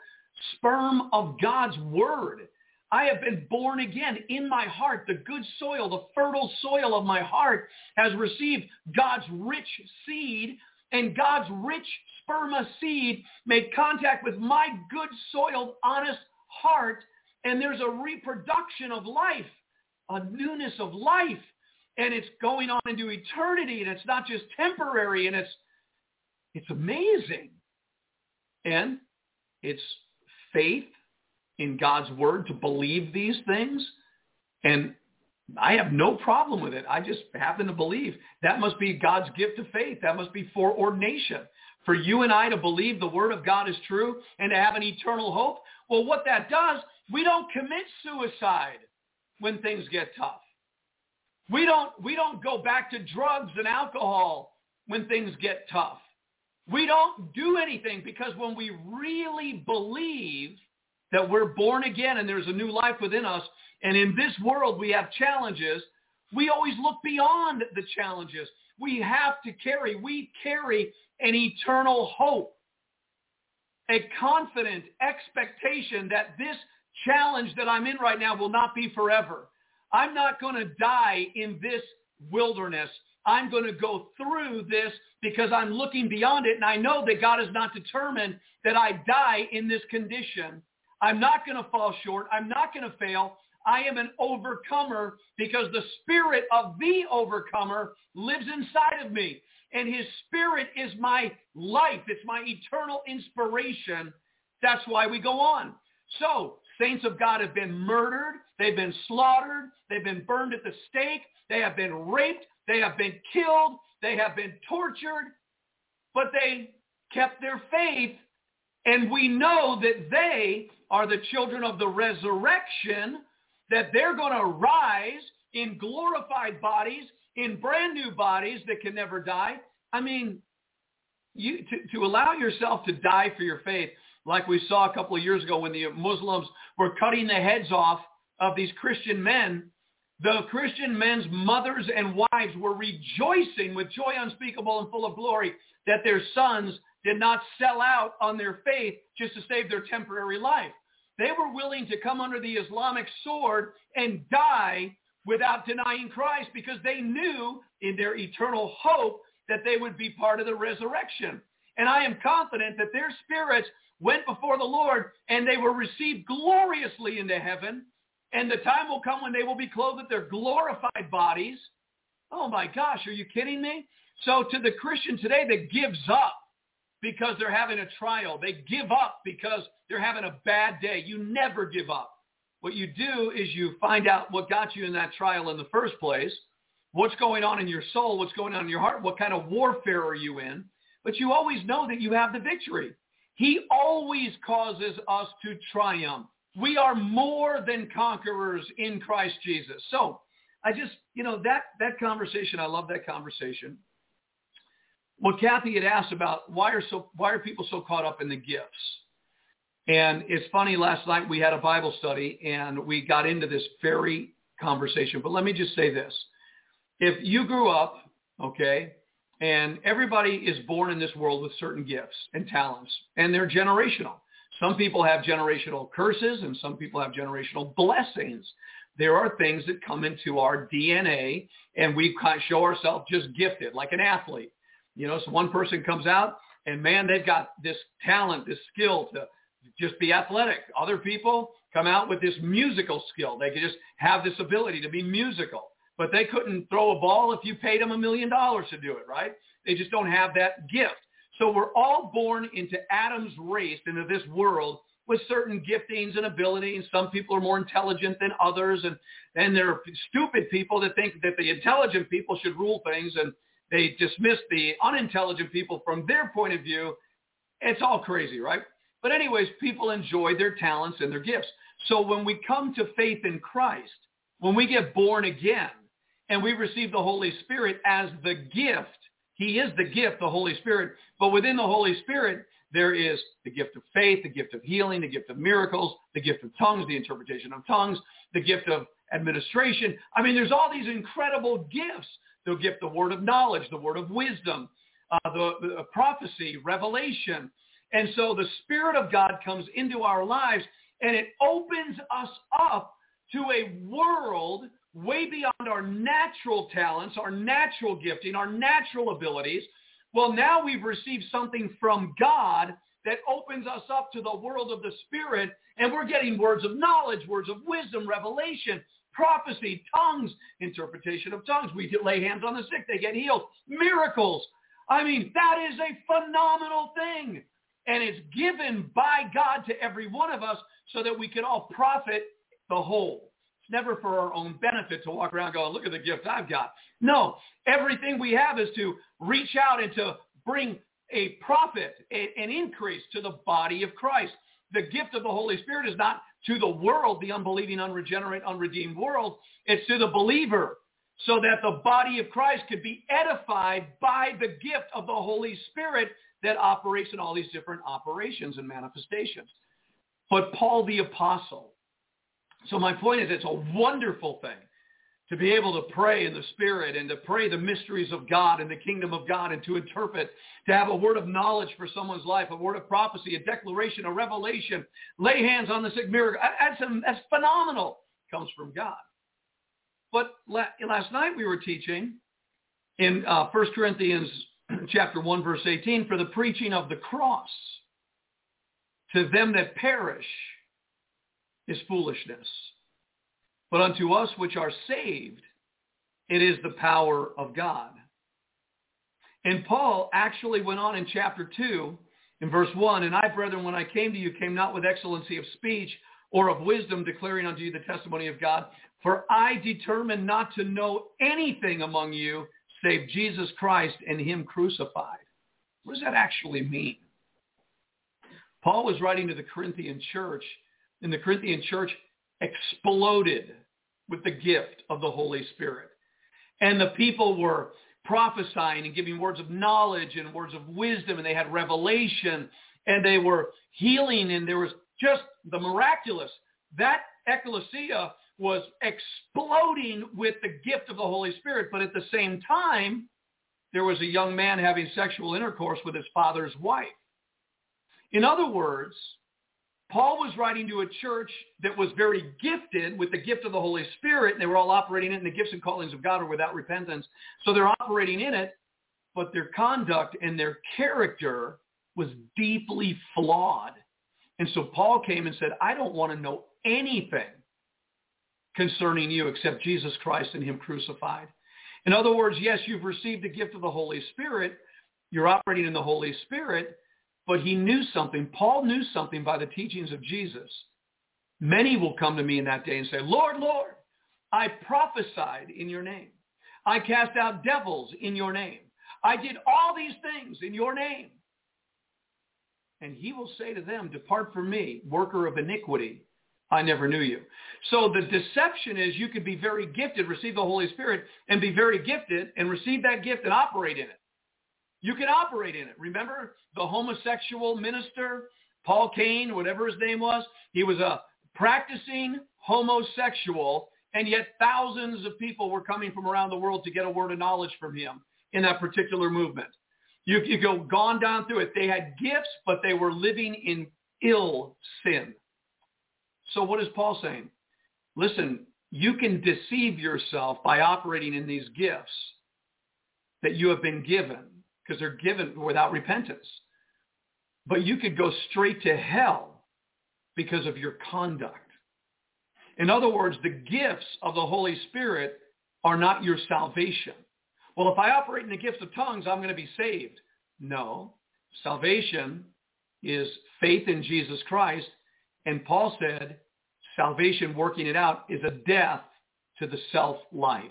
sperm of God's word. I have been born again in my heart. The good soil, the fertile soil of my heart has received God's rich seed and God's rich sperma seed made contact with my good soiled, honest heart. And there's a reproduction of life, a newness of life. And it's going on into eternity and it's not just temporary and it's, it's amazing. And it's faith in God's word to believe these things. And I have no problem with it. I just happen to believe that must be God's gift of faith. That must be foreordination. For you and I to believe the word of God is true and to have an eternal hope. Well, what that does, we don't commit suicide when things get tough. We don't, we don't go back to drugs and alcohol when things get tough. We don't do anything because when we really believe that we're born again and there's a new life within us, and in this world we have challenges, we always look beyond the challenges. We have to carry, we carry an eternal hope, a confident expectation that this challenge that I'm in right now will not be forever. I'm not going to die in this wilderness. I'm going to go through this because I'm looking beyond it and I know that God is not determined that I die in this condition. I'm not going to fall short. I'm not going to fail. I am an overcomer because the spirit of the overcomer lives inside of me. And his spirit is my life. It's my eternal inspiration. That's why we go on. So saints of God have been murdered. They've been slaughtered. They've been burned at the stake. They have been raped. They have been killed. They have been tortured. But they kept their faith. And we know that they are the children of the resurrection, that they're going to rise in glorified bodies, in brand new bodies that can never die. I mean, you, to, to allow yourself to die for your faith, like we saw a couple of years ago when the Muslims were cutting the heads off of these Christian men, the Christian men's mothers and wives were rejoicing with joy unspeakable and full of glory that their sons did not sell out on their faith just to save their temporary life. They were willing to come under the Islamic sword and die without denying Christ because they knew in their eternal hope that they would be part of the resurrection. And I am confident that their spirits went before the Lord and they were received gloriously into heaven. And the time will come when they will be clothed with their glorified bodies. Oh my gosh, are you kidding me? So to the Christian today that gives up because they're having a trial. They give up because they're having a bad day. You never give up. What you do is you find out what got you in that trial in the first place, what's going on in your soul, what's going on in your heart, what kind of warfare are you in. But you always know that you have the victory. He always causes us to triumph. We are more than conquerors in Christ Jesus. So I just, you know, that, that conversation, I love that conversation what Kathy had asked about why are so why are people so caught up in the gifts? And it's funny, last night we had a Bible study and we got into this very conversation. But let me just say this. If you grew up, okay, and everybody is born in this world with certain gifts and talents, and they're generational. Some people have generational curses and some people have generational blessings. There are things that come into our DNA and we show ourselves just gifted, like an athlete. You know, so one person comes out and man, they've got this talent, this skill to just be athletic. Other people come out with this musical skill. They could just have this ability to be musical. But they couldn't throw a ball if you paid them a million dollars to do it, right? They just don't have that gift. So we're all born into Adam's race, into this world with certain giftings and abilities. Some people are more intelligent than others. And then there are stupid people that think that the intelligent people should rule things. And they dismiss the unintelligent people from their point of view. It's all crazy, right? But anyways, people enjoy their talents and their gifts. So when we come to faith in Christ, when we get born again and we receive the Holy Spirit as the gift, He is the gift, the Holy Spirit. But within the Holy Spirit, there is the gift of faith, the gift of healing, the gift of miracles, the gift of tongues, the interpretation of tongues, the gift of administration. I mean, there's all these incredible gifts. The gift, the word of knowledge, the word of wisdom, uh, the, the prophecy, revelation. And so the Spirit of God comes into our lives and it opens us up to a world way beyond our natural talents, our natural gifting, our natural abilities. Well, now we've received something from God that opens us up to the world of the Spirit, and we're getting words of knowledge, words of wisdom, revelation, prophecy, tongues, interpretation of tongues. We lay hands on the sick, they get healed, miracles. I mean, that is a phenomenal thing. And it's given by God to every one of us so that we can all profit the whole. Never for our own benefit to walk around going, look at the gift I've got. No, everything we have is to reach out and to bring a profit, an increase to the body of Christ. The gift of the Holy Spirit is not to the world, the unbelieving, unregenerate, unredeemed world. It's to the believer so that the body of Christ could be edified by the gift of the Holy Spirit that operates in all these different operations and manifestations. But Paul the apostle. So my point is it's a wonderful thing to be able to pray in the Spirit and to pray the mysteries of God and the kingdom of God and to interpret, to have a word of knowledge for someone's life, a word of prophecy, a declaration, a revelation, lay hands on the sick miracle. That's, that's phenomenal. It comes from God. But last night we were teaching in uh, 1 Corinthians chapter 1, verse 18, for the preaching of the cross to them that perish is foolishness. But unto us which are saved, it is the power of God. And Paul actually went on in chapter 2, in verse 1, And I, brethren, when I came to you, came not with excellency of speech or of wisdom, declaring unto you the testimony of God. For I determined not to know anything among you save Jesus Christ and him crucified. What does that actually mean? Paul was writing to the Corinthian church, and the Corinthian church exploded with the gift of the Holy Spirit. And the people were prophesying and giving words of knowledge and words of wisdom, and they had revelation, and they were healing, and there was just the miraculous. That ecclesia was exploding with the gift of the Holy Spirit, but at the same time, there was a young man having sexual intercourse with his father's wife. In other words, Paul was writing to a church that was very gifted with the gift of the Holy Spirit, and they were all operating and the gifts and callings of God are without repentance. So they're operating in it, but their conduct and their character was deeply flawed. And so Paul came and said, I don't want to know anything concerning you except Jesus Christ and him crucified. In other words, yes, you've received the gift of the Holy Spirit. You're operating in the Holy Spirit, but he knew something. Paul knew something by the teachings of Jesus. Many will come to me in that day and say, Lord, Lord, I prophesied in your name. I cast out devils in your name. I did all these things in your name. And he will say to them, depart from me, worker of iniquity. I never knew you. So the deception is you could be very gifted, receive the Holy Spirit, and be very gifted and receive that gift and operate in it. You can operate in it. Remember the homosexual minister, Paul Cain, whatever his name was? He was a practicing homosexual, and yet thousands of people were coming from around the world to get a word of knowledge from him in that particular movement. You, you go gone down through it. They had gifts, but they were living in ill sin. So what is Paul saying? Listen, you can deceive yourself by operating in these gifts that you have been given because they're given without repentance. But you could go straight to hell because of your conduct. In other words, the gifts of the Holy Spirit are not your salvation. Well, if I operate in the gifts of tongues, I'm going to be saved. No. Salvation is faith in Jesus Christ and Paul said, salvation, working it out, is a death to the self-life.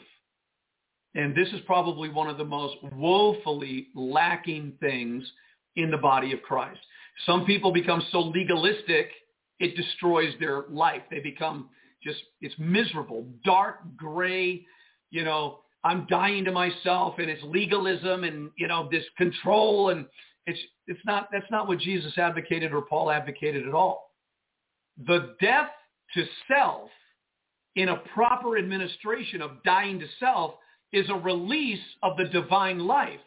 And this is probably one of the most woefully lacking things in the body of Christ. Some people become so legalistic, it destroys their life. They become just, it's miserable, dark, gray, you know, I'm dying to myself and it's legalism and, you know, this control and it's, it's not, that's not what Jesus advocated or Paul advocated at all. The death to self in a proper administration of dying to self is a release of the divine life,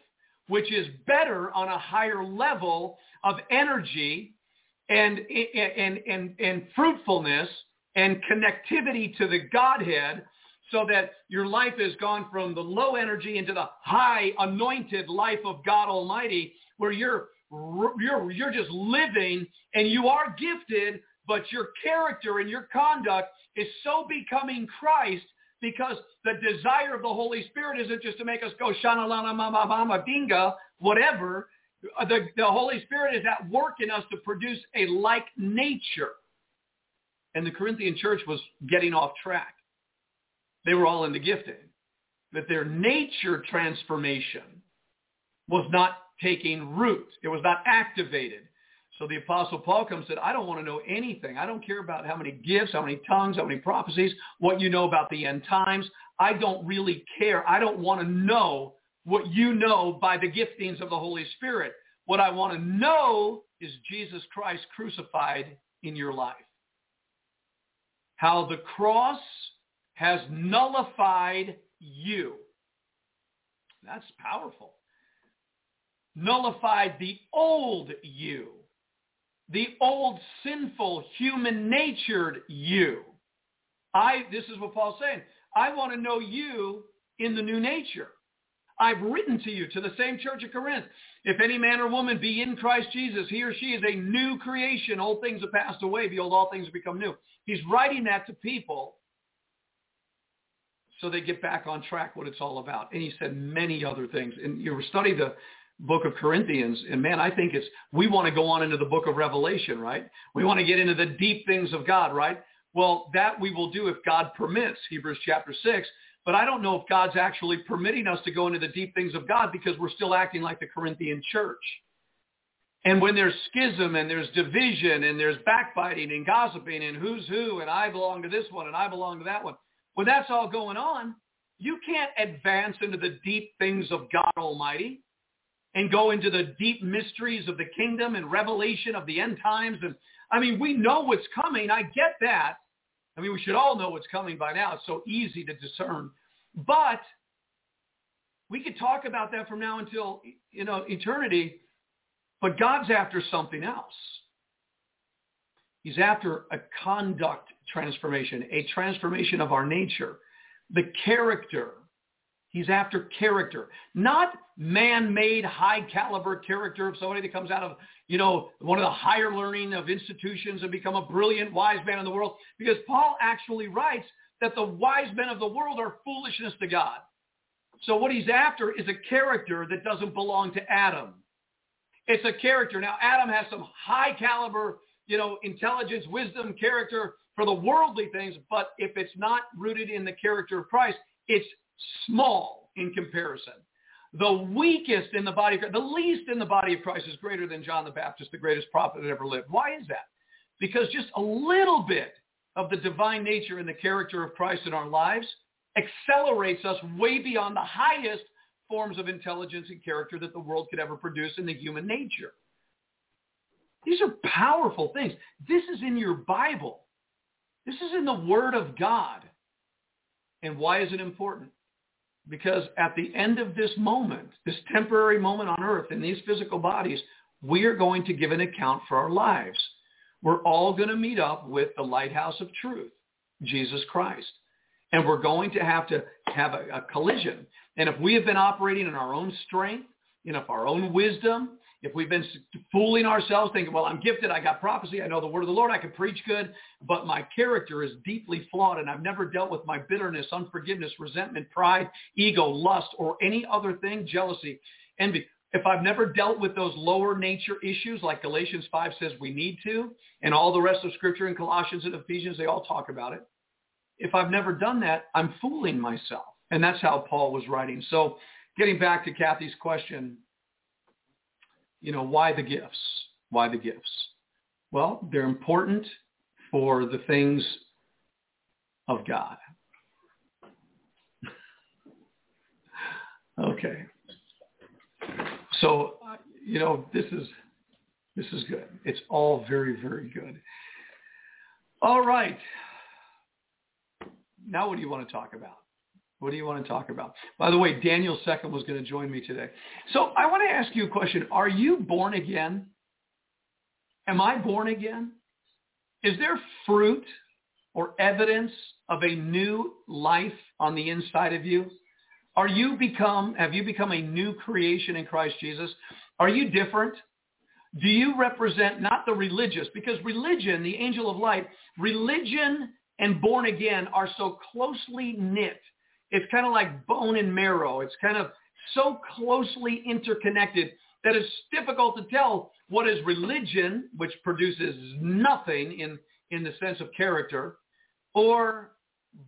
which is better on a higher level of energy and, and, and, and fruitfulness and connectivity to the Godhead so that your life has gone from the low energy into the high anointed life of God Almighty where you're you're you're just living and you are gifted but your character and your conduct is so becoming Christ because the desire of the Holy Spirit isn't just to make us go shana lana mama mama dinga whatever the, the Holy Spirit is at work in us to produce a like nature and the Corinthian church was getting off track they were all into gifting. But their nature transformation was not taking root. It was not activated. So the Apostle Paul comes and said, I don't want to know anything. I don't care about how many gifts, how many tongues, how many prophecies, what you know about the end times. I don't really care. I don't want to know what you know by the giftings of the Holy Spirit. What I want to know is Jesus Christ crucified in your life. How the cross has nullified you. That's powerful. Nullified the old you, the old sinful human-natured you. I, this is what Paul's saying. I want to know you in the new nature. I've written to you, to the same church of Corinth. If any man or woman be in Christ Jesus, he or she is a new creation. Old things have passed away. Behold, all things have become new. He's writing that to people so they get back on track what it's all about. And he said many other things. And you study the book of Corinthians, and man, I think it's, we want to go on into the book of Revelation, right? We want to get into the deep things of God, right? Well, that we will do if God permits, Hebrews chapter 6. But I don't know if God's actually permitting us to go into the deep things of God because we're still acting like the Corinthian church. And when there's schism and there's division and there's backbiting and gossiping and who's who and I belong to this one and I belong to that one, when that's all going on, you can't advance into the deep things of God Almighty and go into the deep mysteries of the kingdom and revelation of the end times. And I mean, we know what's coming. I get that. I mean, we should all know what's coming by now. It's so easy to discern. But we could talk about that from now until, you know, eternity. But God's after something else. He's after a conduct transformation, a transformation of our nature. The character. He's after character, not man-made high caliber character of somebody that comes out of, you know, one of the higher learning of institutions and become a brilliant wise man in the world. Because Paul actually writes that the wise men of the world are foolishness to God. So what he's after is a character that doesn't belong to Adam. It's a character. Now, Adam has some high caliber you know, intelligence, wisdom, character for the worldly things, but if it's not rooted in the character of Christ, it's small in comparison. The weakest in the body of Christ, the least in the body of Christ is greater than John the Baptist, the greatest prophet that ever lived. Why is that? Because just a little bit of the divine nature and the character of Christ in our lives accelerates us way beyond the highest forms of intelligence and character that the world could ever produce in the human nature. These are powerful things. This is in your Bible. This is in the Word of God. And why is it important? Because at the end of this moment, this temporary moment on earth in these physical bodies, we are going to give an account for our lives. We're all going to meet up with the lighthouse of truth, Jesus Christ. And we're going to have to have a, a collision. And if we have been operating in our own strength, you know, our own wisdom, if we've been fooling ourselves thinking, well, I'm gifted, I got prophecy, I know the word of the Lord, I can preach good, but my character is deeply flawed and I've never dealt with my bitterness, unforgiveness, resentment, pride, ego, lust, or any other thing, jealousy, envy. If I've never dealt with those lower nature issues like Galatians 5 says we need to, and all the rest of Scripture in Colossians and Ephesians, they all talk about it. If I've never done that, I'm fooling myself. And that's how Paul was writing. So getting back to Kathy's question, you know, why the gifts? Why the gifts? Well, they're important for the things of God. Okay. So, you know, this is this is good. It's all very, very good. All right. Now what do you want to talk about? What do you want to talk about? By the way, Daniel Second was going to join me today. So I want to ask you a question. Are you born again? Am I born again? Is there fruit or evidence of a new life on the inside of you? Are you become, have you become a new creation in Christ Jesus? Are you different? Do you represent not the religious? Because religion, the angel of light, religion and born again are so closely knit. It's kind of like bone and marrow. It's kind of so closely interconnected that it's difficult to tell what is religion, which produces nothing in, in the sense of character, or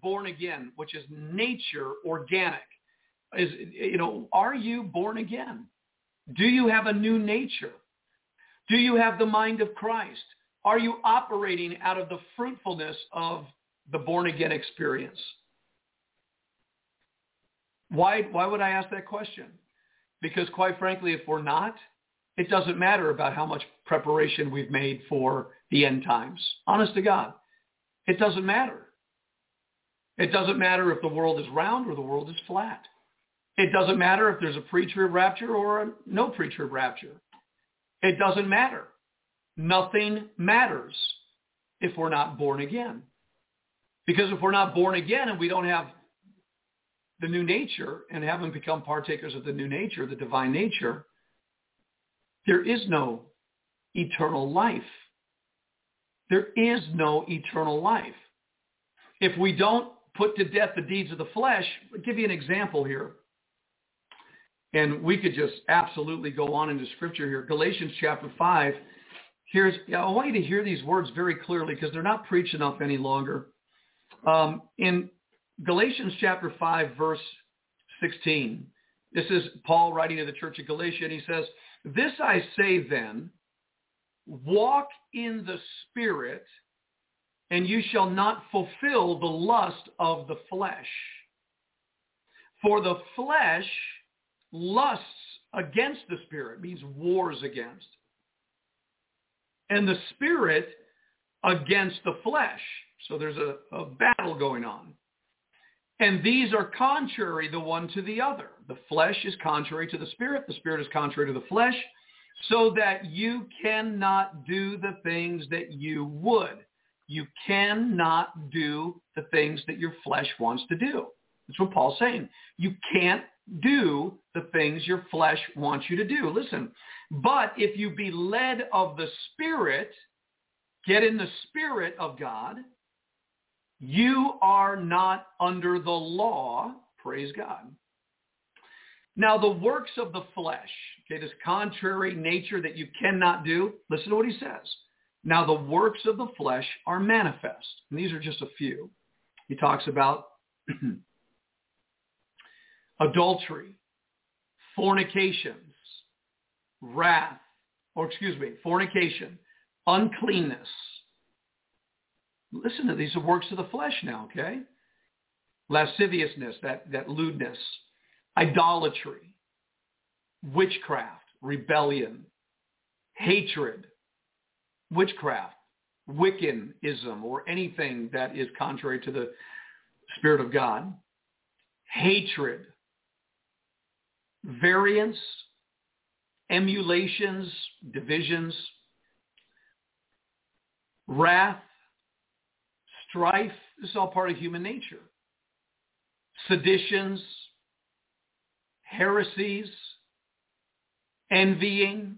born again, which is nature, organic. Is, you know, are you born again? Do you have a new nature? Do you have the mind of Christ? Are you operating out of the fruitfulness of the born again experience? Why, why would I ask that question? Because quite frankly, if we're not, it doesn't matter about how much preparation we've made for the end times. Honest to God, it doesn't matter. It doesn't matter if the world is round or the world is flat. It doesn't matter if there's a pre-trib rapture or a no pre-trib rapture. It doesn't matter. Nothing matters if we're not born again. Because if we're not born again and we don't have the new nature and haven't become partakers of the new nature, the divine nature, there is no eternal life. There is no eternal life. If we don't put to death the deeds of the flesh, I'll give you an example here. And we could just absolutely go on into scripture here. Galatians chapter 5. Here's, I want you to hear these words very clearly because they're not preached enough any longer. Um, in Galatians chapter 5, verse 16, this is Paul writing to the church of Galatia, and he says, This I say then, walk in the Spirit, and you shall not fulfill the lust of the flesh. For the flesh lusts against the spirit, means wars against. And the spirit against the flesh. So there's a, a battle going on. And these are contrary the one to the other. The flesh is contrary to the spirit. The spirit is contrary to the flesh so that you cannot do the things that you would. You cannot do the things that your flesh wants to do. That's what Paul's saying. You can't do the things your flesh wants you to do. Listen, but if you be led of the Spirit, get in the Spirit of God, you are not under the law. Praise God. Now the works of the flesh, okay, this contrary nature that you cannot do, listen to what he says. Now the works of the flesh are manifest. And these are just a few. He talks about adultery, fornications, wrath, or excuse me, fornication, uncleanness. Listen to these are works of the flesh now, okay? Lasciviousness, that, that lewdness, idolatry, witchcraft, rebellion, hatred, witchcraft, Wiccanism, or anything that is contrary to the Spirit of God, hatred, variance, emulations, divisions, wrath, strife. Is all part of human nature. Seditions, heresies, envying,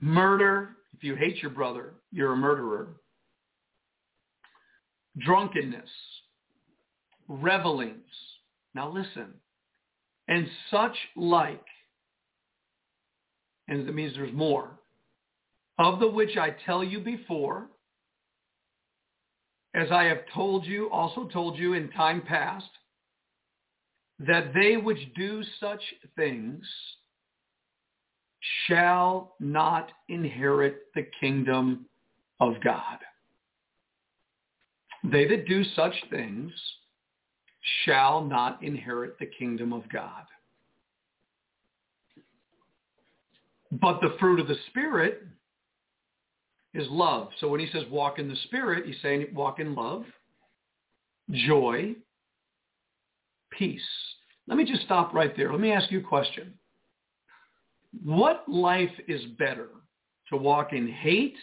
murder. If you hate your brother, you're a murderer. Drunkenness, revelings. Now listen, and such like, and it means there's more, of the which I tell you before, as I have told you, also told you in time past, that they which do such things shall not inherit the kingdom of God. They that do such things shall not inherit the kingdom of God. But the fruit of the Spirit is love. So when he says walk in the Spirit, he's saying walk in love, joy, peace. Let me just stop right there. Let me ask you a question. What life is better? To walk in hate,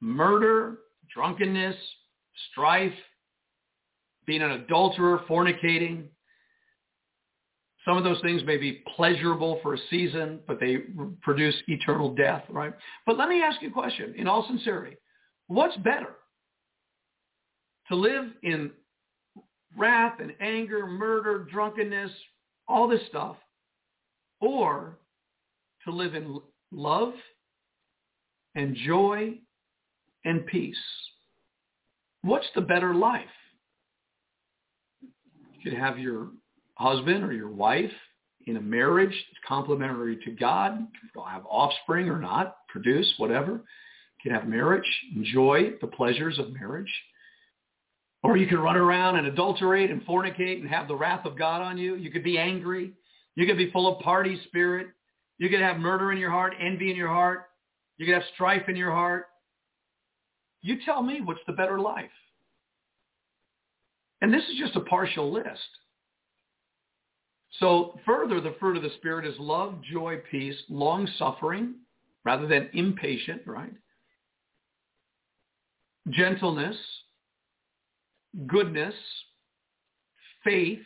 murder, drunkenness, strife, being an adulterer, fornicating. Some of those things may be pleasurable for a season, but they produce eternal death, right? But let me ask you a question in all sincerity. What's better? To live in wrath and anger, murder, drunkenness, all this stuff, or to live in love and joy and peace. What's the better life? You could have your husband or your wife in a marriage that's complementary to God. You'll have offspring or not, produce, whatever. You can have marriage, enjoy the pleasures of marriage. Or you can run around and adulterate and fornicate and have the wrath of God on you. You could be angry. You could be full of party spirit. You could have murder in your heart, envy in your heart. You could have strife in your heart. You tell me what's the better life. And this is just a partial list. So further, the fruit of the Spirit is love, joy, peace, long-suffering, rather than impatient, right? Gentleness, goodness, faith,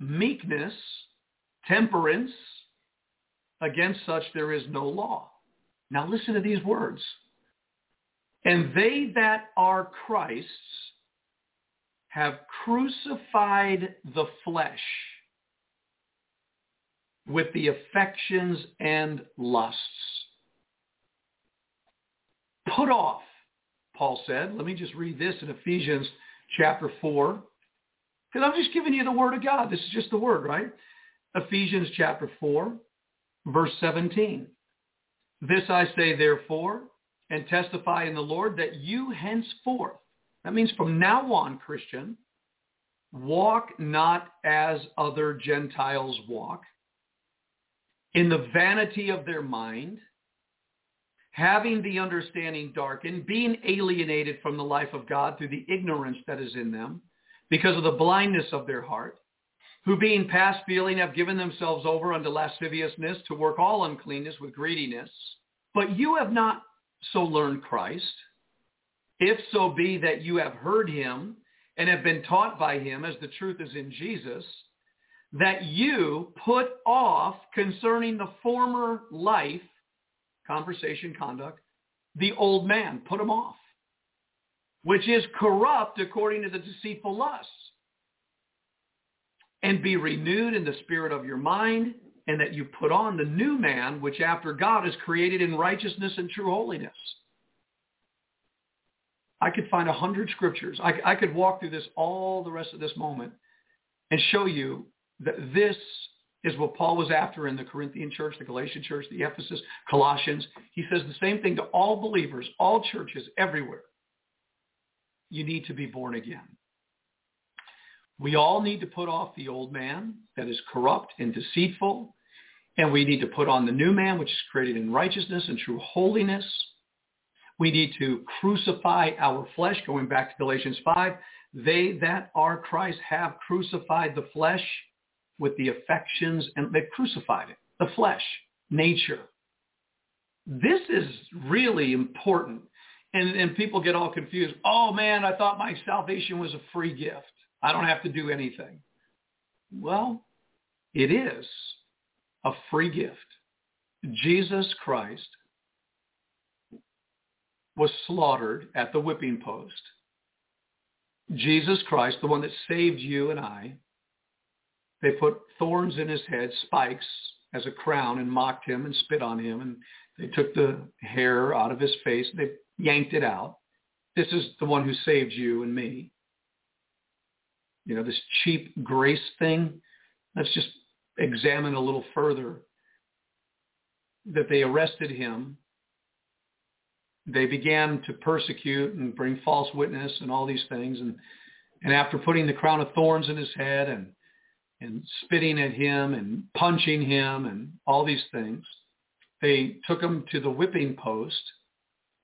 meekness, temperance. Against such there is no law. Now listen to these words. And they that are Christ's have crucified the flesh with the affections and lusts. Put off, Paul said. Let me just read this in Ephesians chapter 4. Because I'm just giving you the word of God. This is just the word, right? Ephesians chapter 4, verse 17. This I say therefore, and testify in the Lord that you henceforth, that means from now on, Christian, walk not as other Gentiles walk, in the vanity of their mind, having the understanding darkened, being alienated from the life of God through the ignorance that is in them, because of the blindness of their heart, who being past feeling have given themselves over unto lasciviousness to work all uncleanness with greediness. But you have not so learned Christ, if so be that you have heard him and have been taught by him as the truth is in Jesus, that you put off concerning the former life, conversation, conduct, the old man, put him off, which is corrupt according to the deceitful lusts, and be renewed in the spirit of your mind, and that you put on the new man, which after God is created in righteousness and true holiness. I could find a hundred scriptures. I, I could walk through this all the rest of this moment and show you this is what Paul was after in the Corinthian church, the Galatian church, the Ephesus, Colossians. He says the same thing to all believers, all churches, everywhere. You need to be born again. We all need to put off the old man that is corrupt and deceitful, and we need to put on the new man, which is created in righteousness and true holiness. We need to crucify our flesh, going back to Galatians 5. They that are Christ have crucified the flesh with the affections, and they've crucified it, the flesh, nature. This is really important. And, and people get all confused. Oh man, I thought my salvation was a free gift. I don't have to do anything. Well, it is a free gift. Jesus Christ was slaughtered at the whipping post. Jesus Christ, the one that saved you and I, they put thorns in his head, spikes, as a crown and mocked him and spit on him. And they took the hair out of his face. They yanked it out. This is the one who saved you and me. You know, this cheap grace thing. Let's just examine a little further that they arrested him. They began to persecute and bring false witness and all these things. And, and after putting the crown of thorns in his head and and spitting at him and punching him and all these things. they took him to the whipping post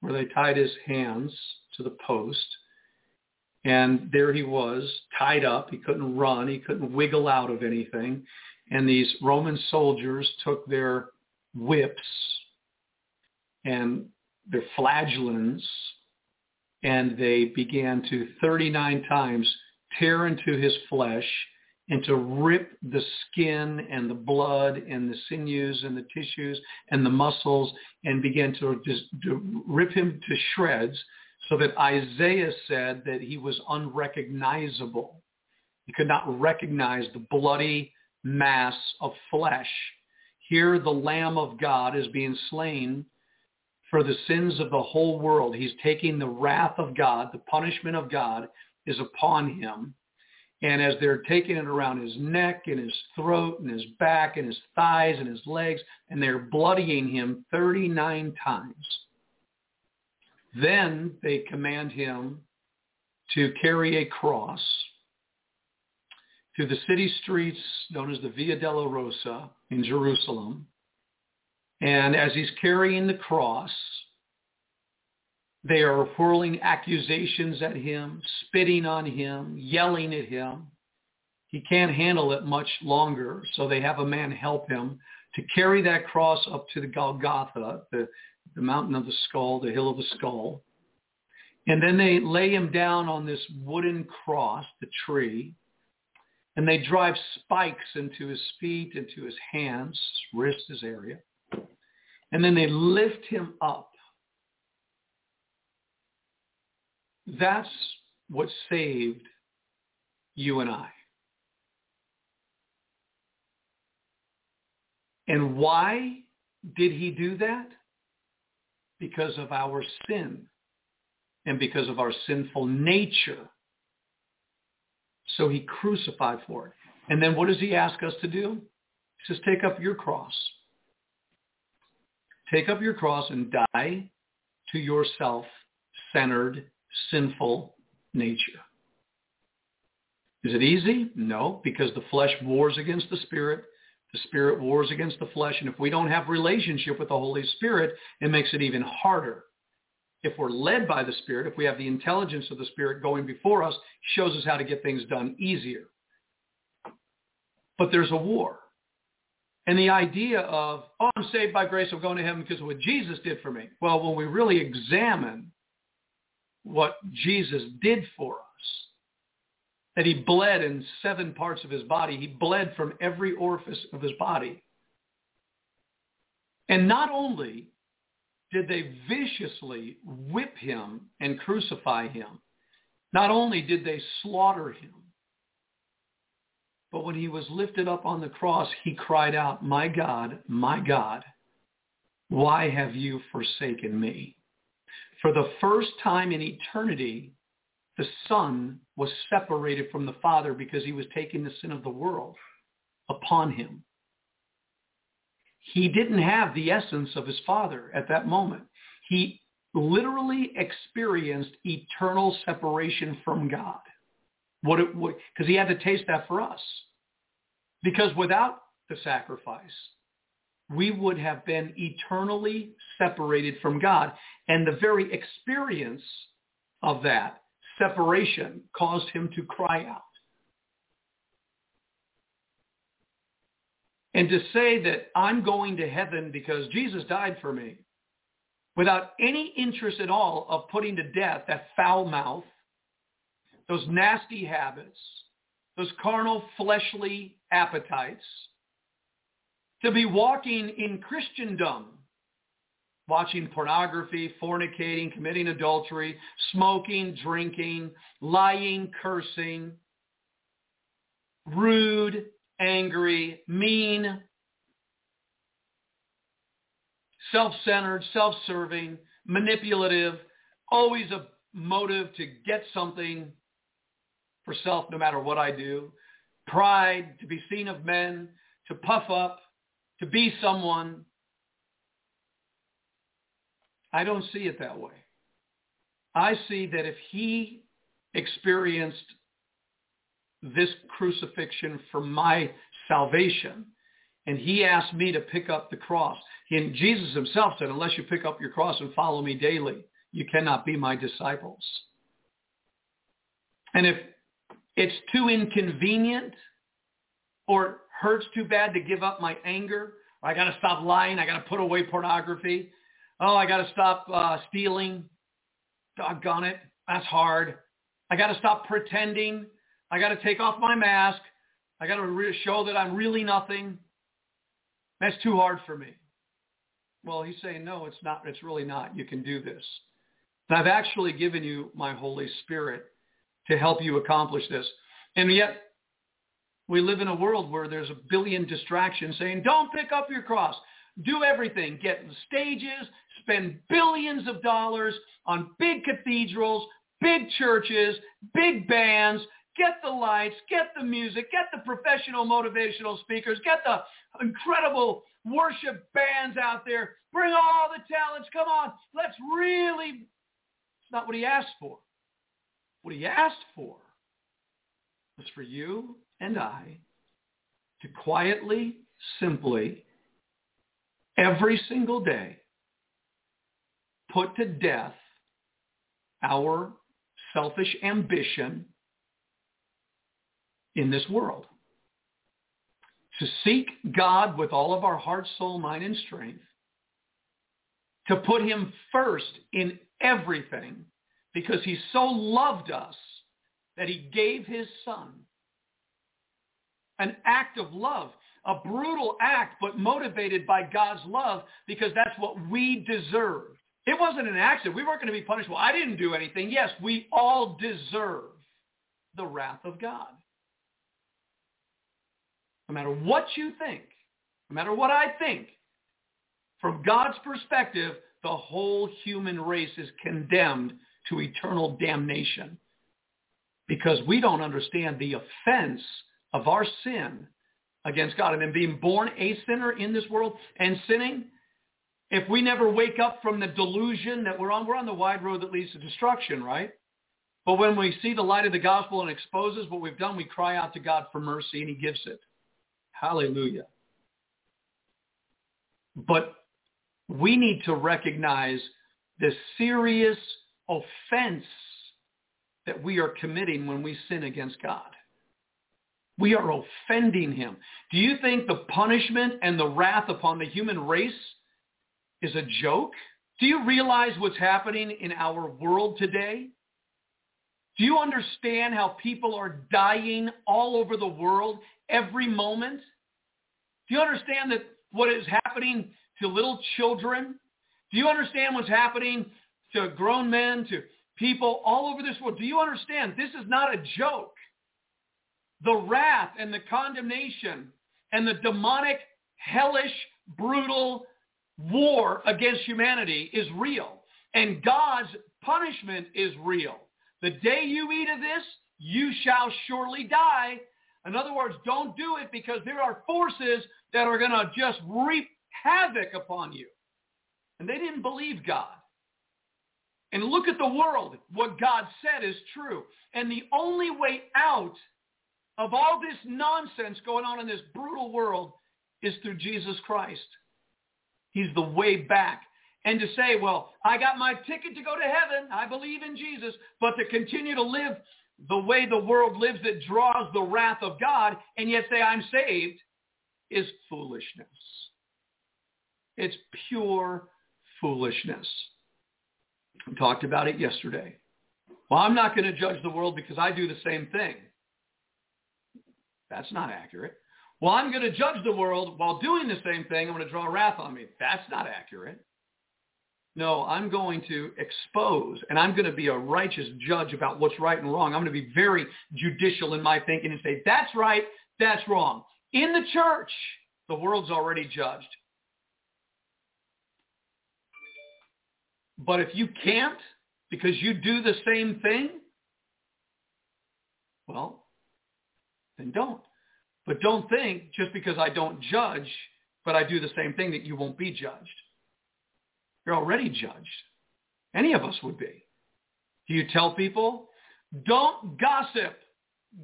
where they tied his hands to the post. And there he was, tied up. He couldn't run. He couldn't wiggle out of anything. And these Roman soldiers took their whips and their flagellants and they began to 39 times tear into his flesh and to rip the skin and the blood and the sinews and the tissues and the muscles and began to just to rip him to shreds so that Isaiah said that he was unrecognizable. He could not recognize the bloody mass of flesh. Here the Lamb of God is being slain for the sins of the whole world. He's taking the wrath of God, the punishment of God is upon him. And as they're taking it around his neck and his throat and his back and his thighs and his legs, and they're bloodying him 39 times, then they command him to carry a cross through the city streets known as the Via Dolorosa in Jerusalem. And as he's carrying the cross, they are hurling accusations at him, spitting on him, yelling at him. He can't handle it much longer, so they have a man help him to carry that cross up to the Golgotha, the, the mountain of the skull, the hill of the skull. And then they lay him down on this wooden cross, the tree, and they drive spikes into his feet, into his hands, wrist, his area. And then they lift him up That's what saved you and I. And why did he do that? Because of our sin and because of our sinful nature. So he crucified for it. And then what does he ask us to do? He says, take up your cross. Take up your cross and die to your self-centered sinful nature. Is it easy? No, because the flesh wars against the spirit. The spirit wars against the flesh. And if we don't have relationship with the Holy Spirit, it makes it even harder. If we're led by the Spirit, if we have the intelligence of the Spirit going before us, shows us how to get things done easier. But there's a war. And the idea of, oh, I'm saved by grace, I'm going to heaven because of what Jesus did for me. Well, when we really examine what Jesus did for us. That he bled in seven parts of his body. He bled from every orifice of his body. And not only did they viciously whip him and crucify him, not only did they slaughter him, but when he was lifted up on the cross, he cried out, my God, my God, why have you forsaken me? For the first time in eternity, the Son was separated from the Father because he was taking the sin of the world upon him. He didn't have the essence of his Father at that moment. He literally experienced eternal separation from God. What it would, because he had to taste that for us. Because without the sacrifice, we would have been eternally separated from God. And the very experience of that separation caused him to cry out. And to say that I'm going to heaven because Jesus died for me without any interest at all of putting to death that foul mouth, those nasty habits, those carnal fleshly appetites, to be walking in Christendom, watching pornography, fornicating, committing adultery, smoking, drinking, lying, cursing, rude, angry, mean, self-centered, self-serving, manipulative, always a motive to get something for self no matter what I do, pride, to be seen of men, to puff up, to be someone. I don't see it that way. I see that if he experienced this crucifixion for my salvation, and he asked me to pick up the cross, And Jesus himself said, unless you pick up your cross and follow me daily, you cannot be my disciples. And if it's too inconvenient or hurts too bad to give up my anger, I got to stop lying, I got to put away pornography, oh, I got to stop uh, stealing, doggone it, that's hard. I got to stop pretending. I got to take off my mask. I got to re- show that I'm really nothing. That's too hard for me. Well, he's saying, no, it's not. It's really not. You can do this. And I've actually given you my Holy Spirit to help you accomplish this. And yet, we live in a world where there's a billion distractions saying, don't pick up your cross. Do everything. Get stages, spend billions of dollars on big cathedrals, big churches, big bands, get the lights, get the music, get the professional motivational speakers, get the incredible worship bands out there. Bring all the talents. Come on. Let's really. It's not what he asked for. What he asked for was for you and I to quietly, simply, every single day, put to death our selfish ambition in this world. To seek God with all of our heart, soul, mind, and strength. To put him first in everything because he so loved us that he gave his son. An act of love, a brutal act, but motivated by God's love because that's what we deserve. It wasn't an accident. We weren't going to be punished. Well, I didn't do anything. Yes, we all deserve the wrath of God. No matter what you think, no matter what I think, from God's perspective, the whole human race is condemned to eternal damnation because we don't understand the offense of our sin against God. And then being born a sinner in this world and sinning, if we never wake up from the delusion that we're on, we're on the wide road that leads to destruction, right? But when we see the light of the gospel and exposes what we've done, we cry out to God for mercy and he gives it. Hallelujah. But we need to recognize the serious offense that we are committing when we sin against God. We are offending him. Do you think the punishment and the wrath upon the human race is a joke? Do you realize what's happening in our world today? Do you understand how people are dying all over the world every moment? Do you understand that what is happening to little children? Do you understand what's happening to grown men, to people all over this world? Do you understand? This is not a joke. The wrath and the condemnation and the demonic, hellish, brutal war against humanity is real. And God's punishment is real. The day you eat of this, you shall surely die. In other words, don't do it because there are forces that are going to just reap havoc upon you. And they didn't believe God. And look at the world. What God said is true. And the only way out of all this nonsense going on in this brutal world is through Jesus Christ. He's the way back. And to say, well, I got my ticket to go to heaven. I believe in Jesus. But to continue to live the way the world lives that draws the wrath of God and yet say I'm saved is foolishness. It's pure foolishness. We talked about it yesterday. Well, I'm not going to judge the world because I do the same thing. That's not accurate. Well, I'm going to judge the world while doing the same thing. I'm going to draw wrath on me. That's not accurate. No, I'm going to expose and I'm going to be a righteous judge about what's right and wrong. I'm going to be very judicial in my thinking and say, that's right, that's wrong. In the church, the world's already judged. But if you can't because you do the same thing, well, then don't. But don't think just because I don't judge, but I do the same thing that you won't be judged. You're already judged. Any of us would be. Do you tell people? Don't gossip.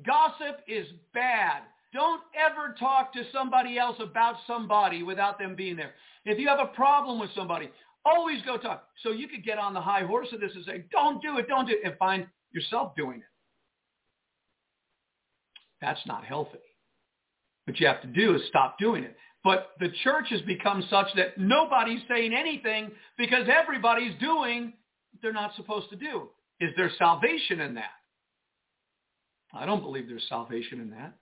Gossip is bad. Don't ever talk to somebody else about somebody without them being there. If you have a problem with somebody, always go talk. So you could get on the high horse of this and say, don't do it, don't do it, and find yourself doing it. That's not healthy. What you have to do is stop doing it. But the church has become such that nobody's saying anything because everybody's doing what they're not supposed to do. Is there salvation in that? I don't believe there's salvation in that.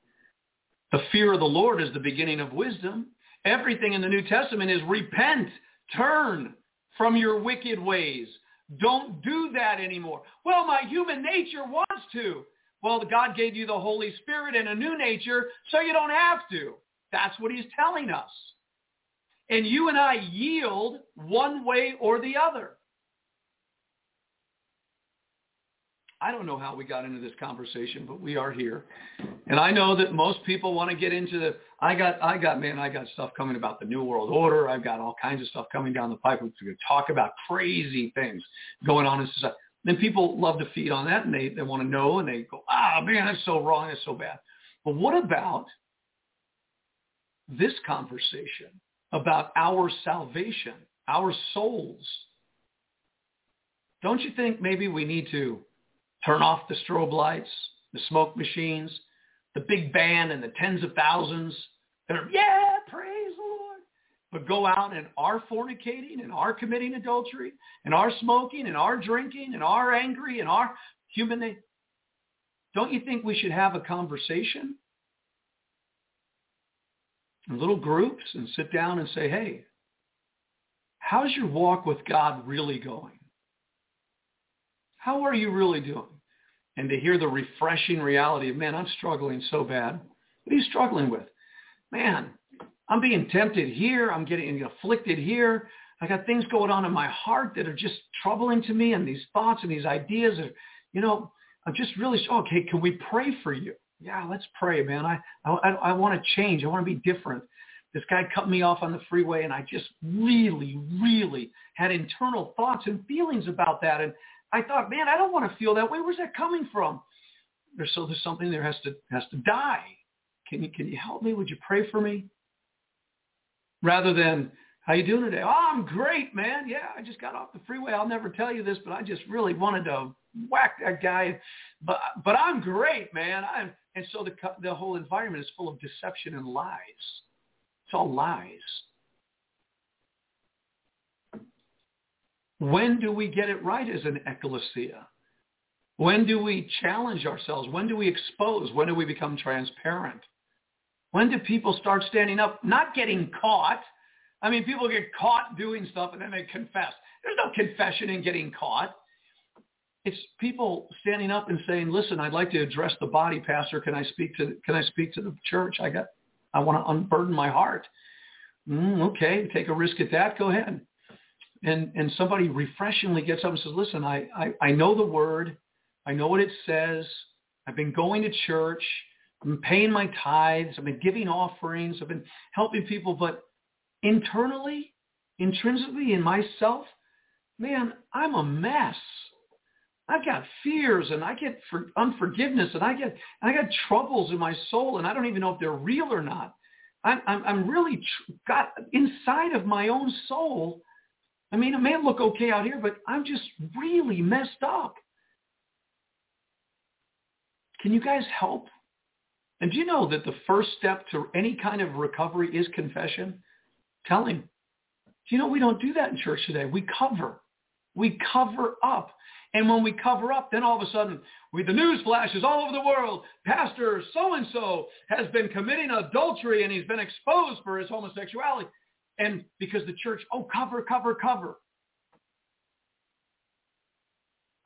The fear of the Lord is the beginning of wisdom. Everything in the New Testament is repent, turn from your wicked ways. Don't do that anymore. Well, my human nature wants to. Well, God gave you the Holy Spirit and a new nature, so you don't have to. That's what he's telling us. And you and I yield one way or the other. I don't know how we got into this conversation, but we are here. And I know that most people want to get into the I got I got man, I got stuff coming about the New World Order. I've got all kinds of stuff coming down the pipe. We're going to talk about crazy things going on in society. Then people love to feed on that and they, they want to know and they go, ah man, that's so wrong, that's so bad. But what about this conversation about our salvation, our souls? Don't you think maybe we need to turn off the strobe lights, the smoke machines, the big band and the tens of thousands that are, yeah. But go out and are fornicating and are committing adultery and are smoking and are drinking and are angry and are human. Don't you think we should have a conversation in little groups and sit down and say, hey, how's your walk with God really going? How are you really doing? And to hear the refreshing reality of, man, I'm struggling so bad. What are you struggling with? Man, I'm being tempted here. I'm getting afflicted here. I got things going on in my heart that are just troubling to me and these thoughts and these ideas. Are, you know, I'm just really, okay, can we pray for you? Yeah, let's pray, man. I, I, I want to change. I want to be different. This guy cut me off on the freeway and I just really, really had internal thoughts and feelings about that. And I thought, man, I don't want to feel that way. Where's that coming from? There's so there's something there has to has to die. Can you can you help me? Would you pray for me? Rather than how you doing today? Oh, I'm great, man. Yeah, I just got off the freeway. I'll never tell you this, but I just really wanted to whack that guy. But but I'm great, man. I'm and so the the whole environment is full of deception and lies. It's all lies. When do we get it right as an ecclesia? When do we challenge ourselves? When do we expose? When do we become transparent? When do people start standing up, not getting caught? I mean, people get caught doing stuff and then they confess. There's no confession in getting caught. It's people standing up and saying, "Listen, I'd like to address the body, Pastor. Can I speak to Can I speak to the church? I got, I want to unburden my heart." Mm, okay, take a risk at that. Go ahead and and somebody refreshingly gets up and says, listen, I, I, I know the word. I know what it says. I've been going to church. Been paying my tithes. I've been giving offerings. I've been helping people. But internally, intrinsically in myself, man, I'm a mess. I've got fears and I get for unforgiveness and I get and I got troubles in my soul and I don't even know if they're real or not. I'm I'm, I'm really tr- got inside of my own soul. I mean, it may look okay out here, but I'm just really messed up. Can you guys help? And do you know that the first step to any kind of recovery is confession? Tell him. Do you know we don't do that in church today? We cover. We cover up. And when we cover up, then all of a sudden, we, the news flashes all over the world. Pastor so-and-so has been committing adultery and he's been exposed for his homosexuality. And because the church, oh, cover, cover, cover.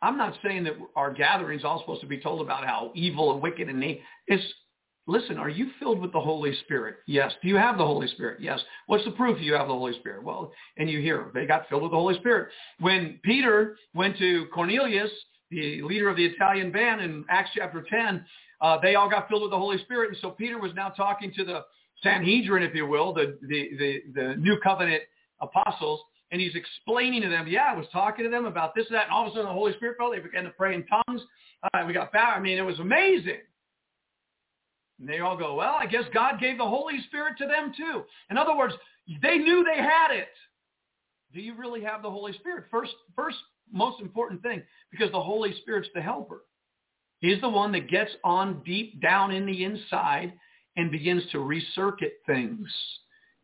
I'm not saying that our gatherings all supposed to be told about how evil and wicked and. It's listen, are you filled with the Holy Spirit? Yes. Do you have the Holy Spirit? Yes. What's the proof you have the Holy Spirit? Well, and you hear they got filled with the Holy Spirit. When Peter went to Cornelius, the leader of the Italian band in Acts chapter 10, uh, they all got filled with the Holy Spirit. And so Peter was now talking to the Sanhedrin, if you will, the, the, the, the new covenant apostles, and he's explaining to them, yeah, I was talking to them about this and that, and all of a sudden the Holy Spirit fell. They began to pray in tongues. Uh, we got back. I mean, it was amazing. And they all go, well, I guess God gave the Holy Spirit to them too. In other words, they knew they had it. Do you really have the Holy Spirit? First, first most important thing, because the Holy Spirit's the helper. He's the one that gets on deep down in the inside and begins to recircuit things.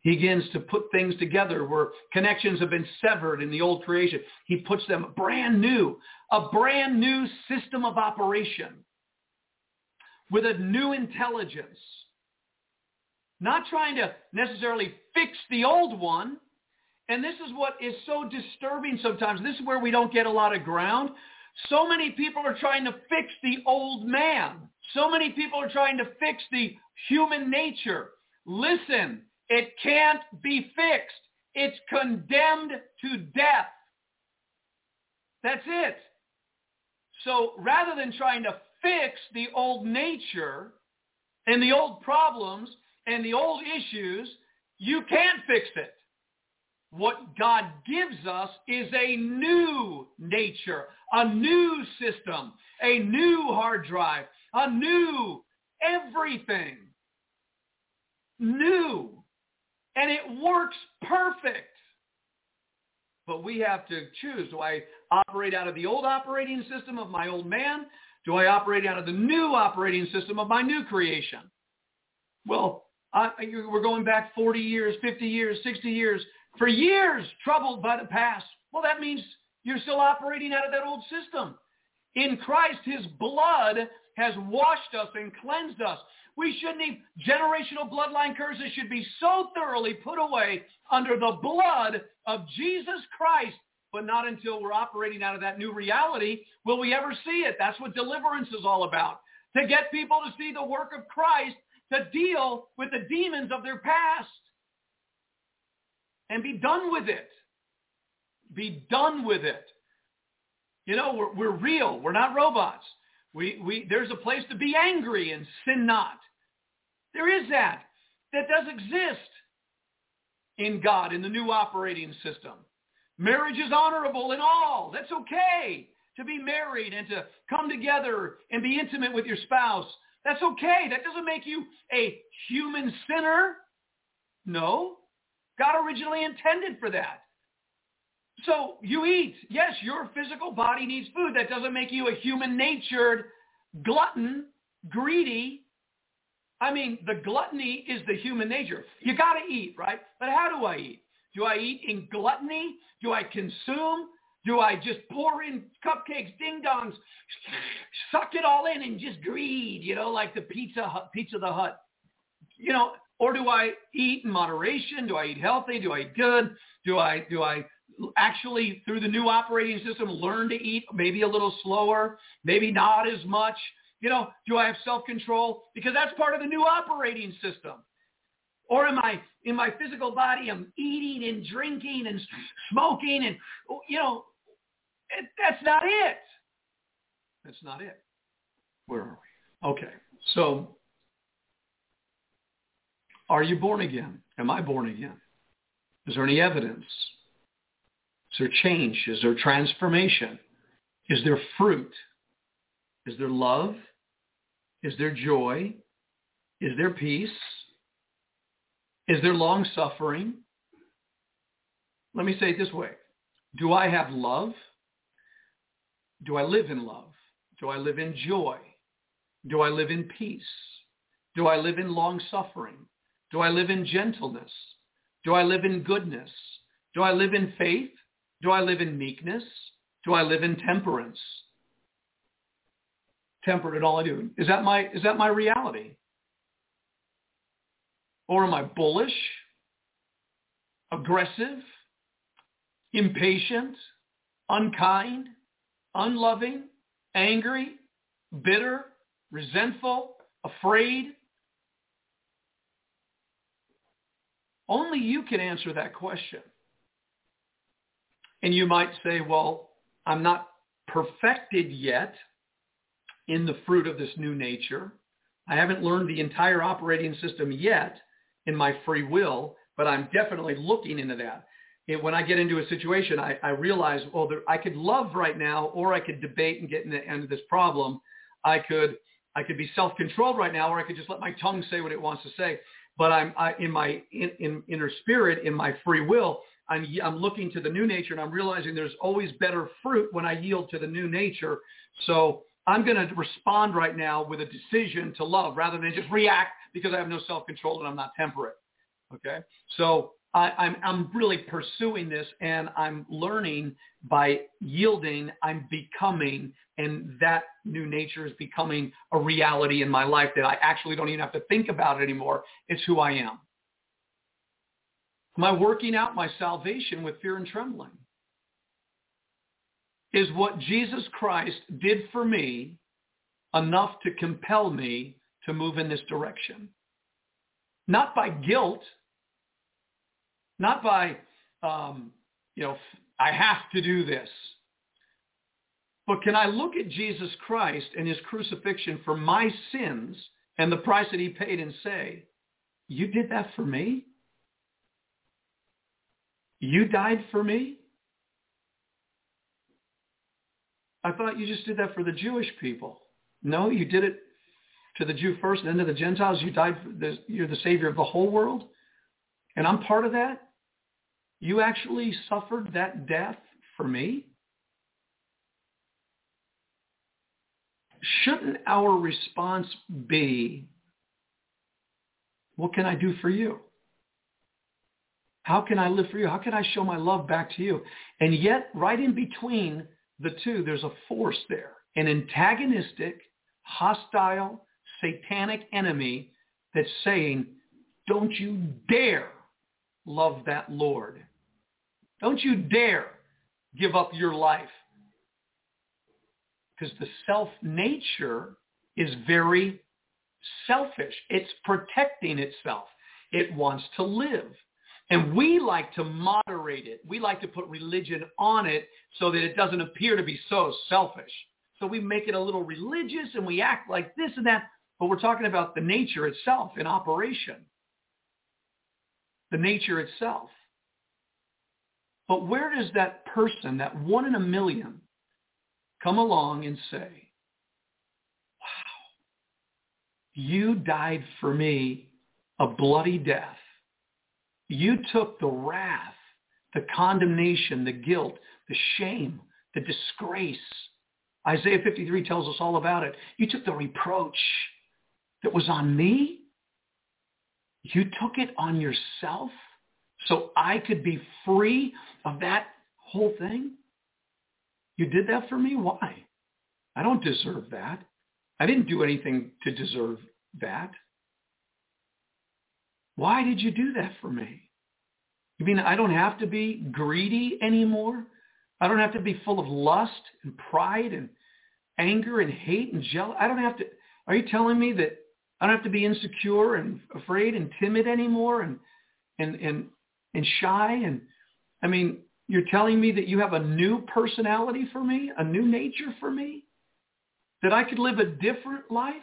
He begins to put things together where connections have been severed in the old creation. He puts them brand new, a brand new system of operation with a new intelligence. Not trying to necessarily fix the old one. And this is what is so disturbing sometimes. This is where we don't get a lot of ground. So many people are trying to fix the old man. So many people are trying to fix the human nature. Listen, it can't be fixed. It's condemned to death. That's it. So rather than trying to fix the old nature and the old problems and the old issues, you can't fix it. What God gives us is a new nature, a new system, a new hard drive, a new everything. New. And it works perfect. But we have to choose. Do I operate out of the old operating system of my old man? Do I operate out of the new operating system of my new creation? Well, I, we're going back 40 years, 50 years, 60 years, for years troubled by the past. Well, that means you're still operating out of that old system. In Christ, his blood has washed us and cleansed us. We shouldn't even, generational bloodline curses should be so thoroughly put away under the blood of Jesus Christ, but not until we're operating out of that new reality will we ever see it. That's what deliverance is all about. To get people to see the work of Christ to deal with the demons of their past and be done with it. Be done with it. You know, we're, we're real. We're not robots. We, we, there's a place to be angry and sin not. There is that. That does exist in God, in the new operating system. Marriage is honorable in all. That's okay to be married and to come together and be intimate with your spouse. That's okay. That doesn't make you a human sinner. No. God originally intended for that. So you eat. Yes, your physical body needs food. That doesn't make you a human-natured glutton, greedy. I mean, the gluttony is the human nature. You got to eat, right? But how do I eat? Do I eat in gluttony? Do I consume? Do I just pour in cupcakes, ding dongs, suck it all in and just greed, you know, like the Pizza Hut, Pizza the Hut? You know, or do I eat in moderation? Do I eat healthy? Do I eat good? Do I do I actually through the new operating system learn to eat maybe a little slower, maybe not as much? You know, do I have self-control? Because that's part of the new operating system. Or am I in my physical body? I'm eating and drinking and smoking and you know, it, that's not it. That's not it. Where are we? Okay, so are you born again? Am I born again? Is there any evidence? Is there change? Is there transformation? Is there fruit? Is there love? Is there joy? Is there peace? Is there long suffering? Let me say it this way. Do I have love? Do I live in love? Do I live in joy? Do I live in peace? Do I live in long suffering? Do I live in gentleness? Do I live in goodness? Do I live in faith? Do I live in meekness? Do I live in temperance? Temperate in all I do. Is that my, is that my reality? Or am I bullish, aggressive, impatient, unkind, unloving, angry, bitter, resentful, afraid, Only you can answer that question. And you might say, well, I'm not perfected yet in the fruit of this new nature. I haven't learned the entire operating system yet in my free will, but I'm definitely looking into that. When I get into a situation, I, I realize, well, there, I could love right now, or I could debate and get in the end of this problem. I could, I could be self-controlled right now, or I could just let my tongue say what it wants to say. But I'm I, in my in, in inner spirit, in my free will, I'm, I'm looking to the new nature, and I'm realizing there's always better fruit when I yield to the new nature. So I'm going to respond right now with a decision to love rather than just react because I have no self-control and I'm not temperate. Okay, so I, I'm I'm really pursuing this, and I'm learning by yielding. I'm becoming, and that new nature is becoming a reality in my life that I actually don't even have to think about it anymore. It's who I am. Am I working out my salvation with fear and trembling? Is what Jesus Christ did for me enough to compel me to move in this direction? Not by guilt, not by, um, you know, I have to do this. But can I look at Jesus Christ and his crucifixion for my sins and the price that he paid and say, you did that for me? You died for me? I thought you just did that for the Jewish people. No, you did it to the Jew first and then to the Gentiles. You died. The, you're the Savior of the whole world. And I'm part of that. You actually suffered that death for me? Shouldn't our response be, what can I do for you? How can I live for you? How can I show my love back to you? And yet, right in between the two, there's a force there, an antagonistic, hostile, satanic enemy that's saying, don't you dare love that Lord. Don't you dare give up your life. Because the self nature is very selfish. It's protecting itself. It wants to live. And we like to moderate it. We like to put religion on it so that it doesn't appear to be so selfish. So we make it a little religious and we act like this and that, but we're talking about the nature itself in operation. The nature itself. But where does that person, that one in a million, come along and say, wow, you died for me a bloody death you took the wrath, the condemnation, the guilt, the shame, the disgrace. Isaiah 53 tells us all about it. You took the reproach that was on me. You took it on yourself so I could be free of that whole thing. You did that for me? Why? I don't deserve that. I didn't do anything to deserve that. Why did you do that for me? You mean I don't have to be greedy anymore? I don't have to be full of lust and pride and anger and hate and jealousy. I don't have to. Are you telling me that I don't have to be insecure and afraid and timid anymore and and and and shy and I mean, you're telling me that you have a new personality for me, a new nature for me, that I could live a different life?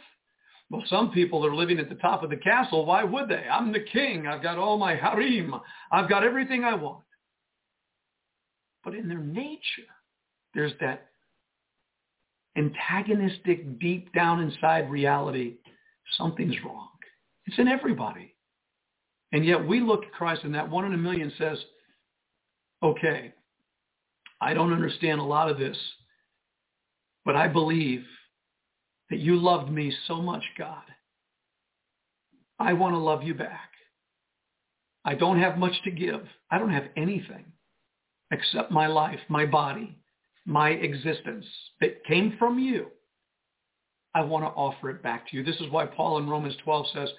Well, some people are living at the top of the castle. Why would they? I'm the king. I've got all my harem. I've got everything I want. But in their nature, there's that antagonistic, deep down inside reality. Something's wrong. It's in everybody. And yet we look at Christ and that one in a million says, okay, I don't understand a lot of this, but I believe that you loved me so much, God. I want to love you back. I don't have much to give. I don't have anything except my life, my body, my existence that came from you. I want to offer it back to you. This is why Paul in Romans 12 says,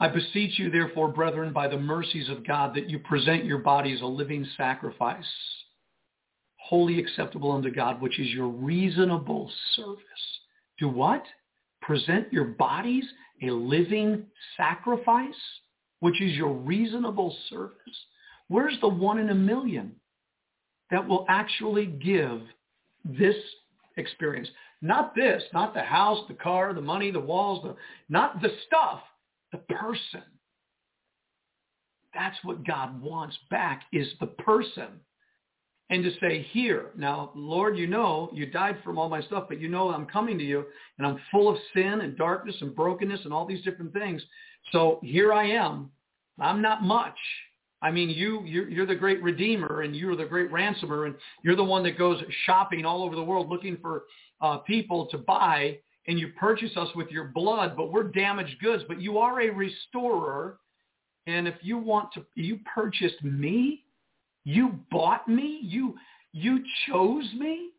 I beseech you, therefore, brethren, by the mercies of God, that you present your bodies a living sacrifice, wholly acceptable unto God, which is your reasonable service. Do what? Present your bodies a living sacrifice, which is your reasonable service. Where's the one in a million that will actually give this experience? Not this, not the house, the car, the money, the walls, the, not the stuff, the person. That's what God wants back is the person and to say, here, now, Lord, you know, you died from all my stuff, but you know I'm coming to you, and I'm full of sin and darkness and brokenness and all these different things. So here I am. I'm not much. I mean, you, you're, you're the great redeemer, and you're the great ransomer, and you're the one that goes shopping all over the world looking for uh, people to buy, and you purchase us with your blood, but we're damaged goods. But you are a restorer, and if you want to, you purchased me, you bought me? You, you chose me?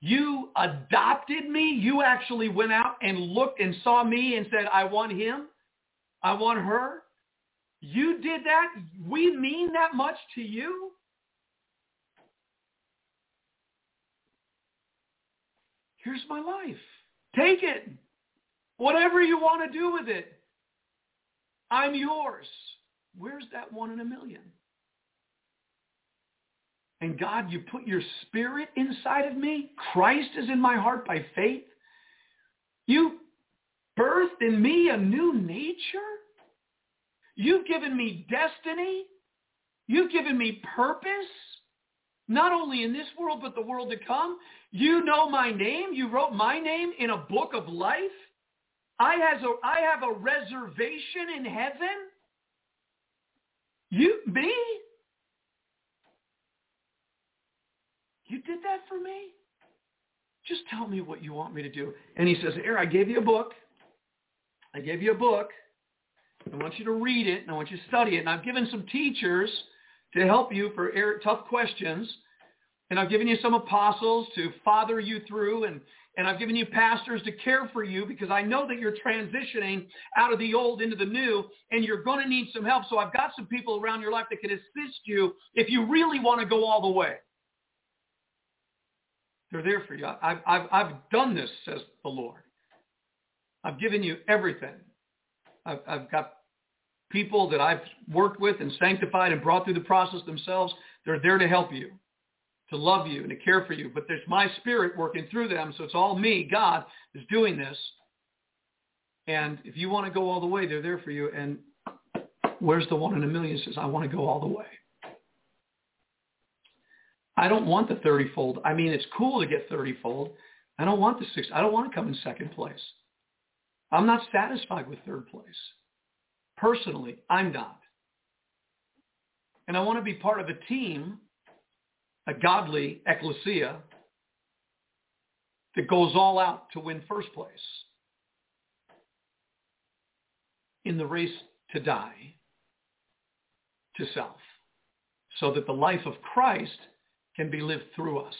You adopted me? You actually went out and looked and saw me and said, I want him. I want her. You did that? We mean that much to you? Here's my life. Take it. Whatever you want to do with it. I'm yours. Where's that one in a million? And God, you put your spirit inside of me. Christ is in my heart by faith. You birthed in me a new nature. You've given me destiny. You've given me purpose, not only in this world, but the world to come. You know my name. You wrote my name in a book of life. I, has a, I have a reservation in heaven. You, me? You did that for me? Just tell me what you want me to do. And he says, here, I gave you a book. I gave you a book. I want you to read it and I want you to study it. And I've given some teachers to help you for tough questions. And I've given you some apostles to father you through. And, and I've given you pastors to care for you because I know that you're transitioning out of the old into the new and you're going to need some help. So I've got some people around your life that can assist you if you really want to go all the way. They're there for you. I've, I've, I've done this, says the Lord. I've given you everything. I've, I've got people that I've worked with and sanctified and brought through the process themselves. They're there to help you, to love you and to care for you. But there's my spirit working through them. So it's all me. God is doing this. And if you want to go all the way, they're there for you. And where's the one in a million says, I want to go all the way. I don't want the 30-fold. I mean, it's cool to get 30-fold. I don't want the six. I don't want to come in second place. I'm not satisfied with third place. Personally, I'm not. And I want to be part of a team, a godly ecclesia, that goes all out to win first place in the race to die to self so that the life of Christ can be lived through us.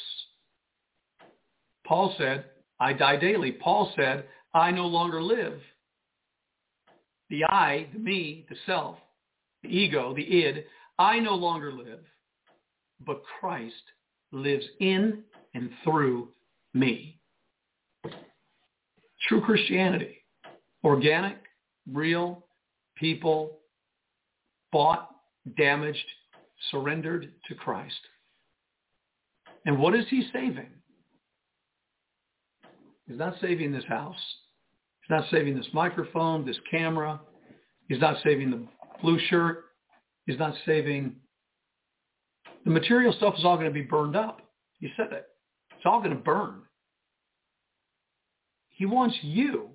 Paul said, I die daily. Paul said, I no longer live. The I, the me, the self, the ego, the id, I no longer live, but Christ lives in and through me. True Christianity, organic, real, people, bought, damaged, surrendered to Christ. And what is he saving? He's not saving this house. He's not saving this microphone, this camera. He's not saving the blue shirt. He's not saving the material stuff is all going to be burned up. He said it. It's all going to burn. He wants you.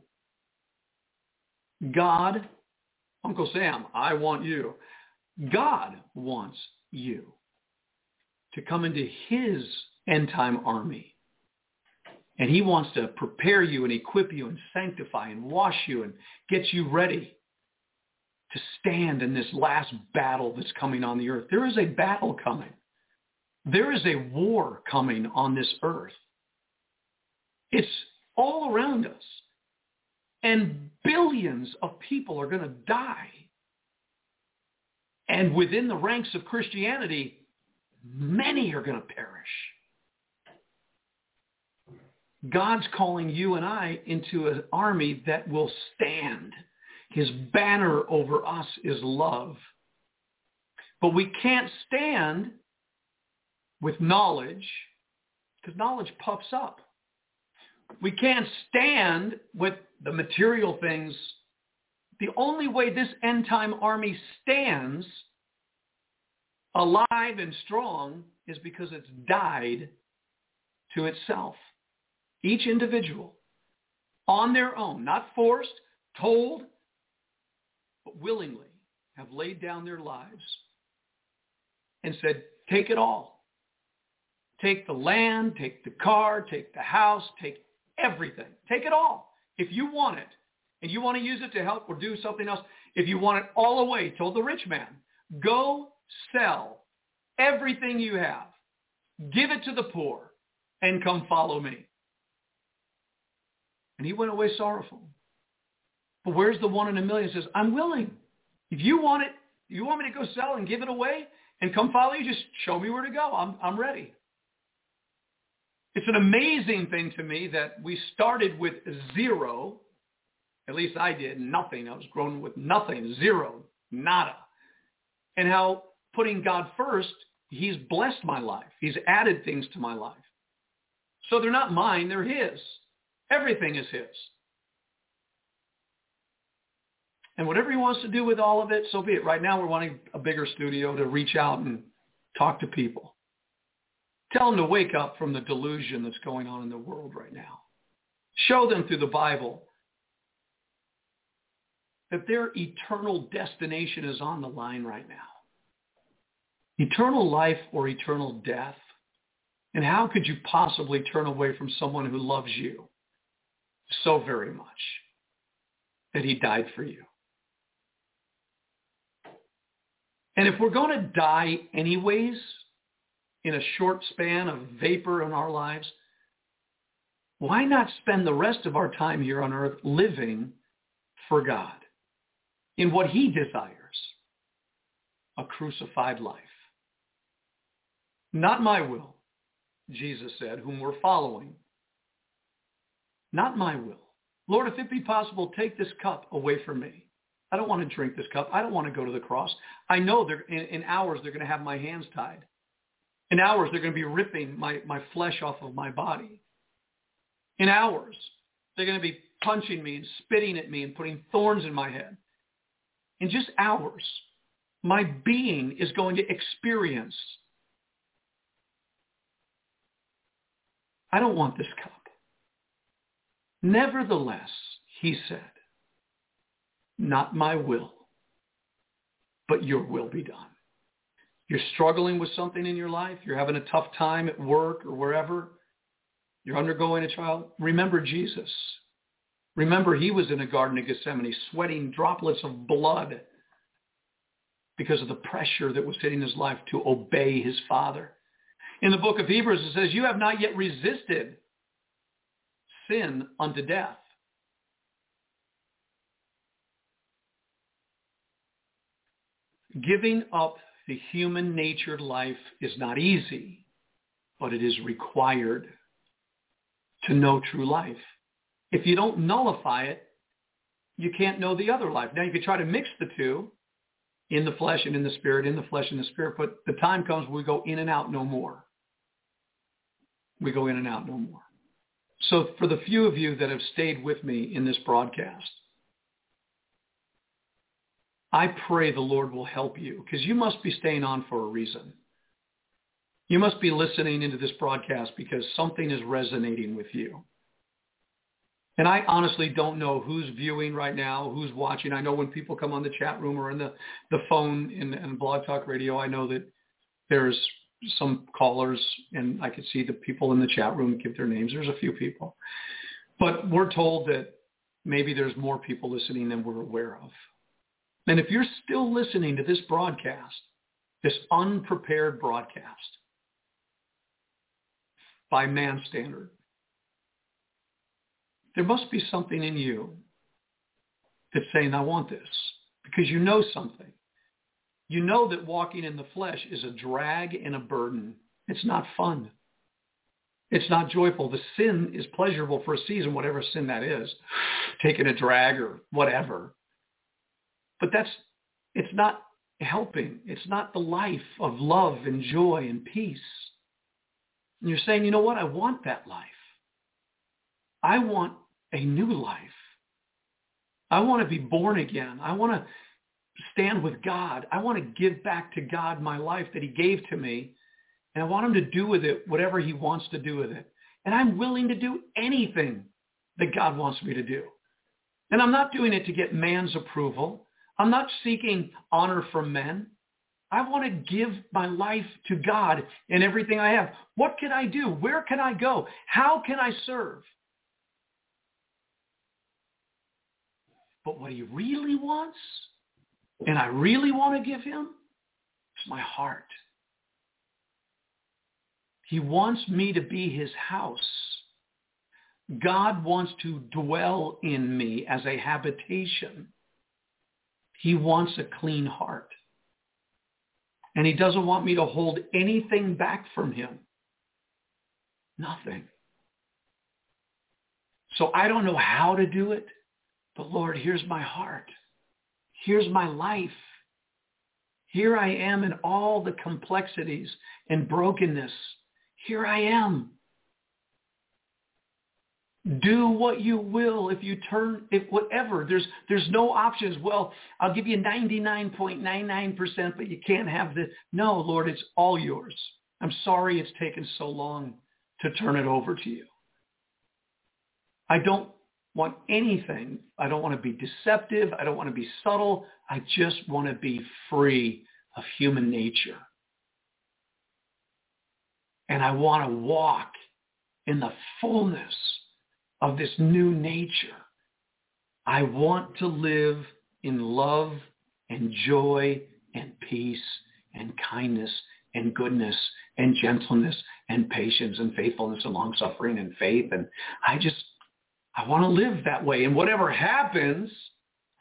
God, Uncle Sam, I want you. God wants you to come into his end time army. And he wants to prepare you and equip you and sanctify and wash you and get you ready to stand in this last battle that's coming on the earth. There is a battle coming. There is a war coming on this earth. It's all around us. And billions of people are going to die. And within the ranks of Christianity, many are going to perish. God's calling you and I into an army that will stand. His banner over us is love. But we can't stand with knowledge because knowledge puffs up. We can't stand with the material things. The only way this end time army stands alive and strong is because it's died to itself. Each individual on their own, not forced, told, but willingly have laid down their lives and said, take it all. Take the land, take the car, take the house, take everything. Take it all. If you want it and you want to use it to help or do something else, if you want it all away, told the rich man, go sell everything you have. Give it to the poor and come follow me. And he went away sorrowful. But where's the one in a million says, I'm willing. If you want it, you want me to go sell and give it away and come follow you, just show me where to go. I'm, I'm ready. It's an amazing thing to me that we started with zero. At least I did. Nothing. I was grown with nothing. Zero. Nada. And how putting God first, he's blessed my life. He's added things to my life. So they're not mine. They're his. Everything is his. And whatever he wants to do with all of it, so be it. Right now we're wanting a bigger studio to reach out and talk to people. Tell them to wake up from the delusion that's going on in the world right now. Show them through the Bible that their eternal destination is on the line right now. Eternal life or eternal death. And how could you possibly turn away from someone who loves you so very much that he died for you? And if we're going to die anyways, in a short span of vapor in our lives, why not spend the rest of our time here on earth living for God in what he desires, a crucified life? Not my will, Jesus said, whom we're following. Not my will. Lord, if it be possible, take this cup away from me. I don't want to drink this cup. I don't want to go to the cross. I know in, in hours they're going to have my hands tied. In hours, they're going to be ripping my, my flesh off of my body. In hours, they're going to be punching me and spitting at me and putting thorns in my head. In just hours, my being is going to experience. I don't want this cup. Nevertheless, he said, not my will, but your will be done you're struggling with something in your life, you're having a tough time at work or wherever, you're undergoing a trial, remember Jesus. Remember he was in the Garden of Gethsemane sweating droplets of blood because of the pressure that was hitting his life to obey his Father. In the book of Hebrews, it says, you have not yet resisted sin unto death. Giving up the human natured life is not easy, but it is required to know true life. If you don't nullify it, you can't know the other life. Now if you can try to mix the two in the flesh and in the spirit, in the flesh and the spirit, but the time comes we go in and out no more. We go in and out no more. So for the few of you that have stayed with me in this broadcast, I pray the Lord will help you because you must be staying on for a reason. You must be listening into this broadcast because something is resonating with you. And I honestly don't know who's viewing right now, who's watching. I know when people come on the chat room or in the, the phone in, in Blog Talk Radio, I know that there's some callers and I could see the people in the chat room give their names. There's a few people. But we're told that maybe there's more people listening than we're aware of. And if you're still listening to this broadcast, this unprepared broadcast by man's standard, there must be something in you that's saying, I want this because you know something. You know that walking in the flesh is a drag and a burden. It's not fun. It's not joyful. The sin is pleasurable for a season, whatever sin that is, taking a drag or whatever. But that's, it's not helping. It's not the life of love and joy and peace. And you're saying, you know what? I want that life. I want a new life. I want to be born again. I want to stand with God. I want to give back to God my life that he gave to me. And I want him to do with it whatever he wants to do with it. And I'm willing to do anything that God wants me to do. And I'm not doing it to get man's approval. I'm not seeking honor from men. I want to give my life to God in everything I have. What can I do? Where can I go? How can I serve? But what he really wants, and I really want to give him, is my heart. He wants me to be his house. God wants to dwell in me as a habitation. He wants a clean heart. And he doesn't want me to hold anything back from him. Nothing. So I don't know how to do it, but Lord, here's my heart. Here's my life. Here I am in all the complexities and brokenness. Here I am. Do what you will if you turn if whatever. There's there's no options. Well i'll give you 99.99% but you can't have the no lord it's all yours. I'm sorry it's taken so long to turn it over to you. I don't want anything i don't want to be deceptive i don't want to be subtle i just want to be free of human nature and i want to walk in the fullness of this new nature. I want to live in love and joy and peace and kindness and goodness and gentleness and patience and faithfulness and long suffering and faith. And I just, I want to live that way. And whatever happens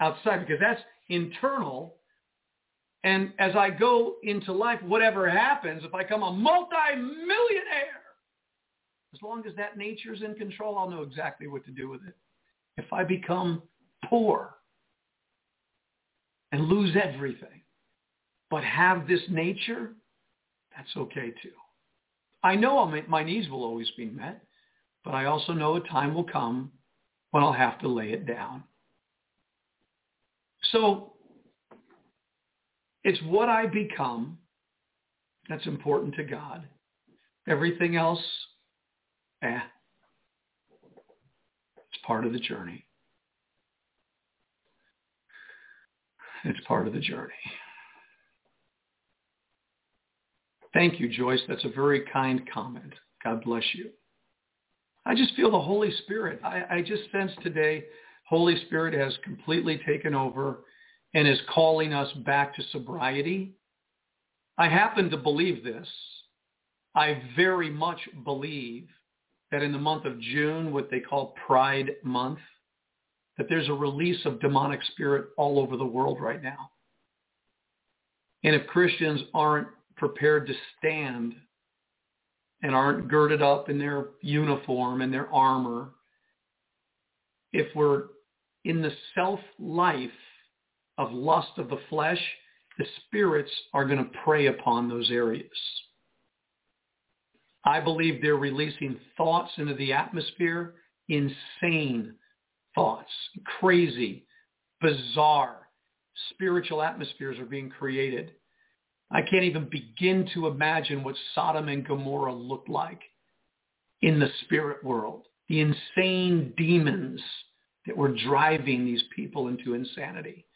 outside, because that's internal. And as I go into life, whatever happens, if I become a multi-millionaire, as long as that nature is in control, I'll know exactly what to do with it. If I become poor and lose everything, but have this nature, that's okay too. I know my needs will always be met, but I also know a time will come when I'll have to lay it down. So it's what I become that's important to God. Everything else Eh. It's part of the journey. It's part of the journey. Thank you, Joyce. That's a very kind comment. God bless you. I just feel the Holy Spirit. I, I just sense today Holy Spirit has completely taken over and is calling us back to sobriety. I happen to believe this. I very much believe that in the month of June, what they call Pride Month, that there's a release of demonic spirit all over the world right now. And if Christians aren't prepared to stand and aren't girded up in their uniform and their armor, if we're in the self-life of lust of the flesh, the spirits are going to prey upon those areas. I believe they're releasing thoughts into the atmosphere, insane thoughts, crazy, bizarre, spiritual atmospheres are being created. I can't even begin to imagine what Sodom and Gomorrah looked like in the spirit world. The insane demons that were driving these people into insanity.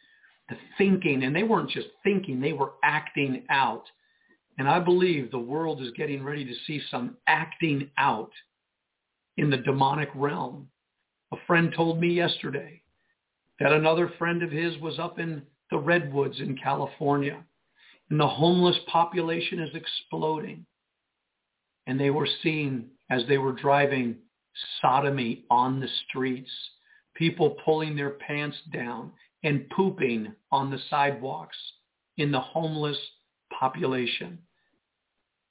The thinking, and they weren't just thinking, they were acting out and I believe the world is getting ready to see some acting out in the demonic realm. A friend told me yesterday that another friend of his was up in the redwoods in California and the homeless population is exploding. And they were seen as they were driving sodomy on the streets, people pulling their pants down and pooping on the sidewalks in the homeless population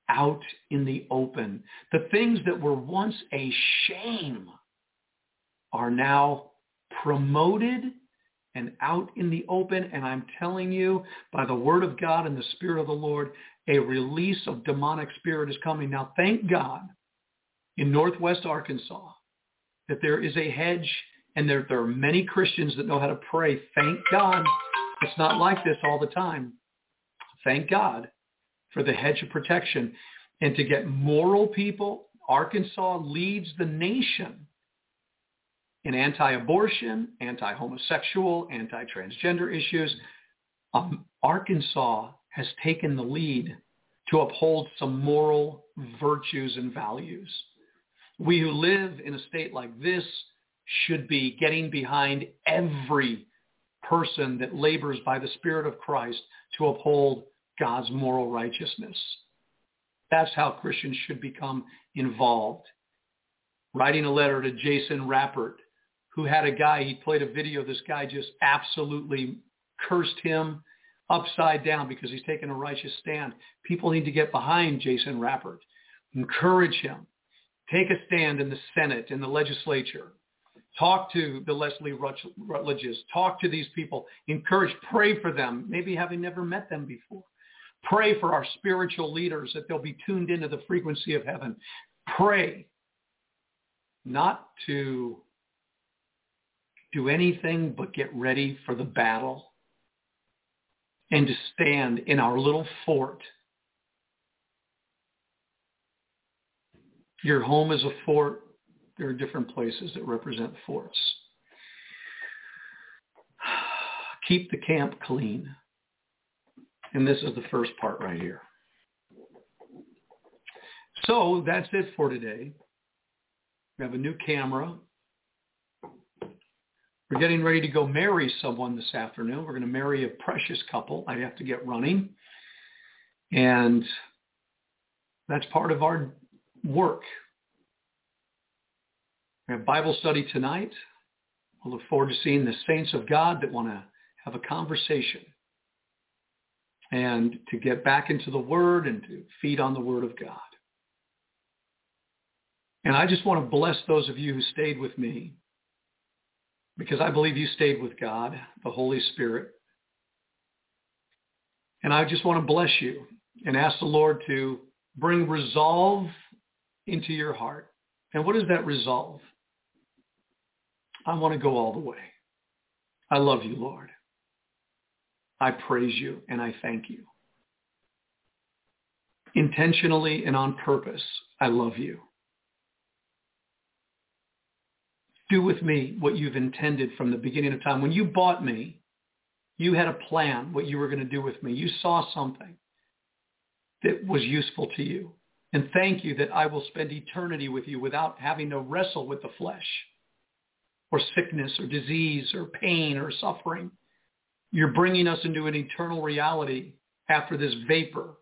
out in the open. The things that were once a shame are now promoted and out in the open. And I'm telling you, by the word of God and the Spirit of the Lord, a release of demonic spirit is coming. Now, thank God in Northwest Arkansas that there is a hedge and there, there are many Christians that know how to pray. Thank God It's not like this all the time. Thank God for the hedge of protection. And to get moral people, Arkansas leads the nation in anti-abortion, anti-homosexual, anti-transgender issues. Um, Arkansas has taken the lead to uphold some moral virtues and values. We who live in a state like this should be getting behind every person that labors by the Spirit of Christ to uphold God's moral righteousness. That's how Christians should become involved. Writing a letter to Jason Rapert, who had a guy, he played a video, this guy just absolutely cursed him upside down because he's taken a righteous stand. People need to get behind Jason Rapert, encourage him, take a stand in the Senate, in the legislature, talk to the Leslie Rutledges, talk to these people, encourage, pray for them, maybe having never met them before. Pray for our spiritual leaders that they'll be tuned into the frequency of heaven. Pray not to do anything but get ready for the battle and to stand in our little fort. Your home is a fort. There are different places that represent forts. Keep the camp clean. And this is the first part right here. So that's it for today. We have a new camera. We're getting ready to go marry someone this afternoon. We're going to marry a precious couple. I have to get running. And that's part of our work. We have Bible study tonight. I look forward to seeing the saints of God that want to have a conversation and to get back into the Word and to feed on the Word of God. And I just want to bless those of you who stayed with me because I believe you stayed with God, the Holy Spirit. And I just want to bless you and ask the Lord to bring resolve into your heart. And what is that resolve? I want to go all the way. I love you, Lord. I praise you and I thank you. Intentionally and on purpose, I love you. Do with me what you've intended from the beginning of time. When you bought me, you had a plan what you were going to do with me. You saw something that was useful to you. And thank you that I will spend eternity with you without having to wrestle with the flesh or sickness or disease or pain or suffering. You're bringing us into an eternal reality after this vapor.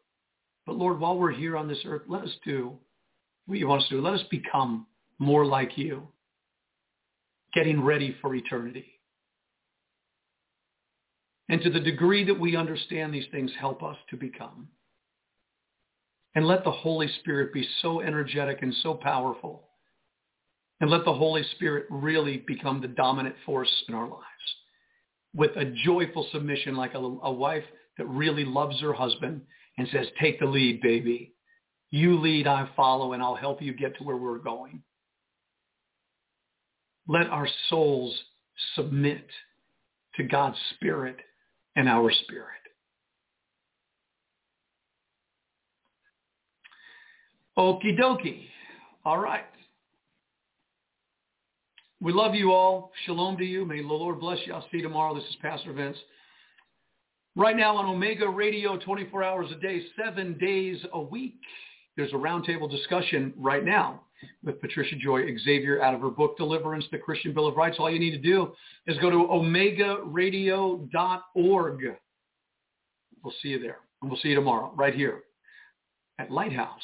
But Lord, while we're here on this earth, let us do what you want us to do. Let us become more like you, getting ready for eternity. And to the degree that we understand these things, help us to become. And let the Holy Spirit be so energetic and so powerful. And let the Holy Spirit really become the dominant force in our lives with a joyful submission like a, a wife that really loves her husband and says, take the lead, baby. You lead, I follow, and I'll help you get to where we're going. Let our souls submit to God's spirit and our spirit. Okie dokie. All right. We love you all. Shalom to you. May the Lord bless you. I'll see you tomorrow. This is Pastor Vince. Right now on Omega Radio, 24 hours a day, seven days a week. There's a roundtable discussion right now with Patricia Joy Xavier out of her book, Deliverance, the Christian Bill of Rights. All you need to do is go to omegaradio.org. We'll see you there. And we'll see you tomorrow right here at Lighthouse.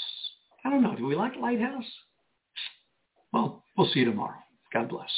I don't know. Do we like Lighthouse? Well, we'll see you tomorrow. God bless.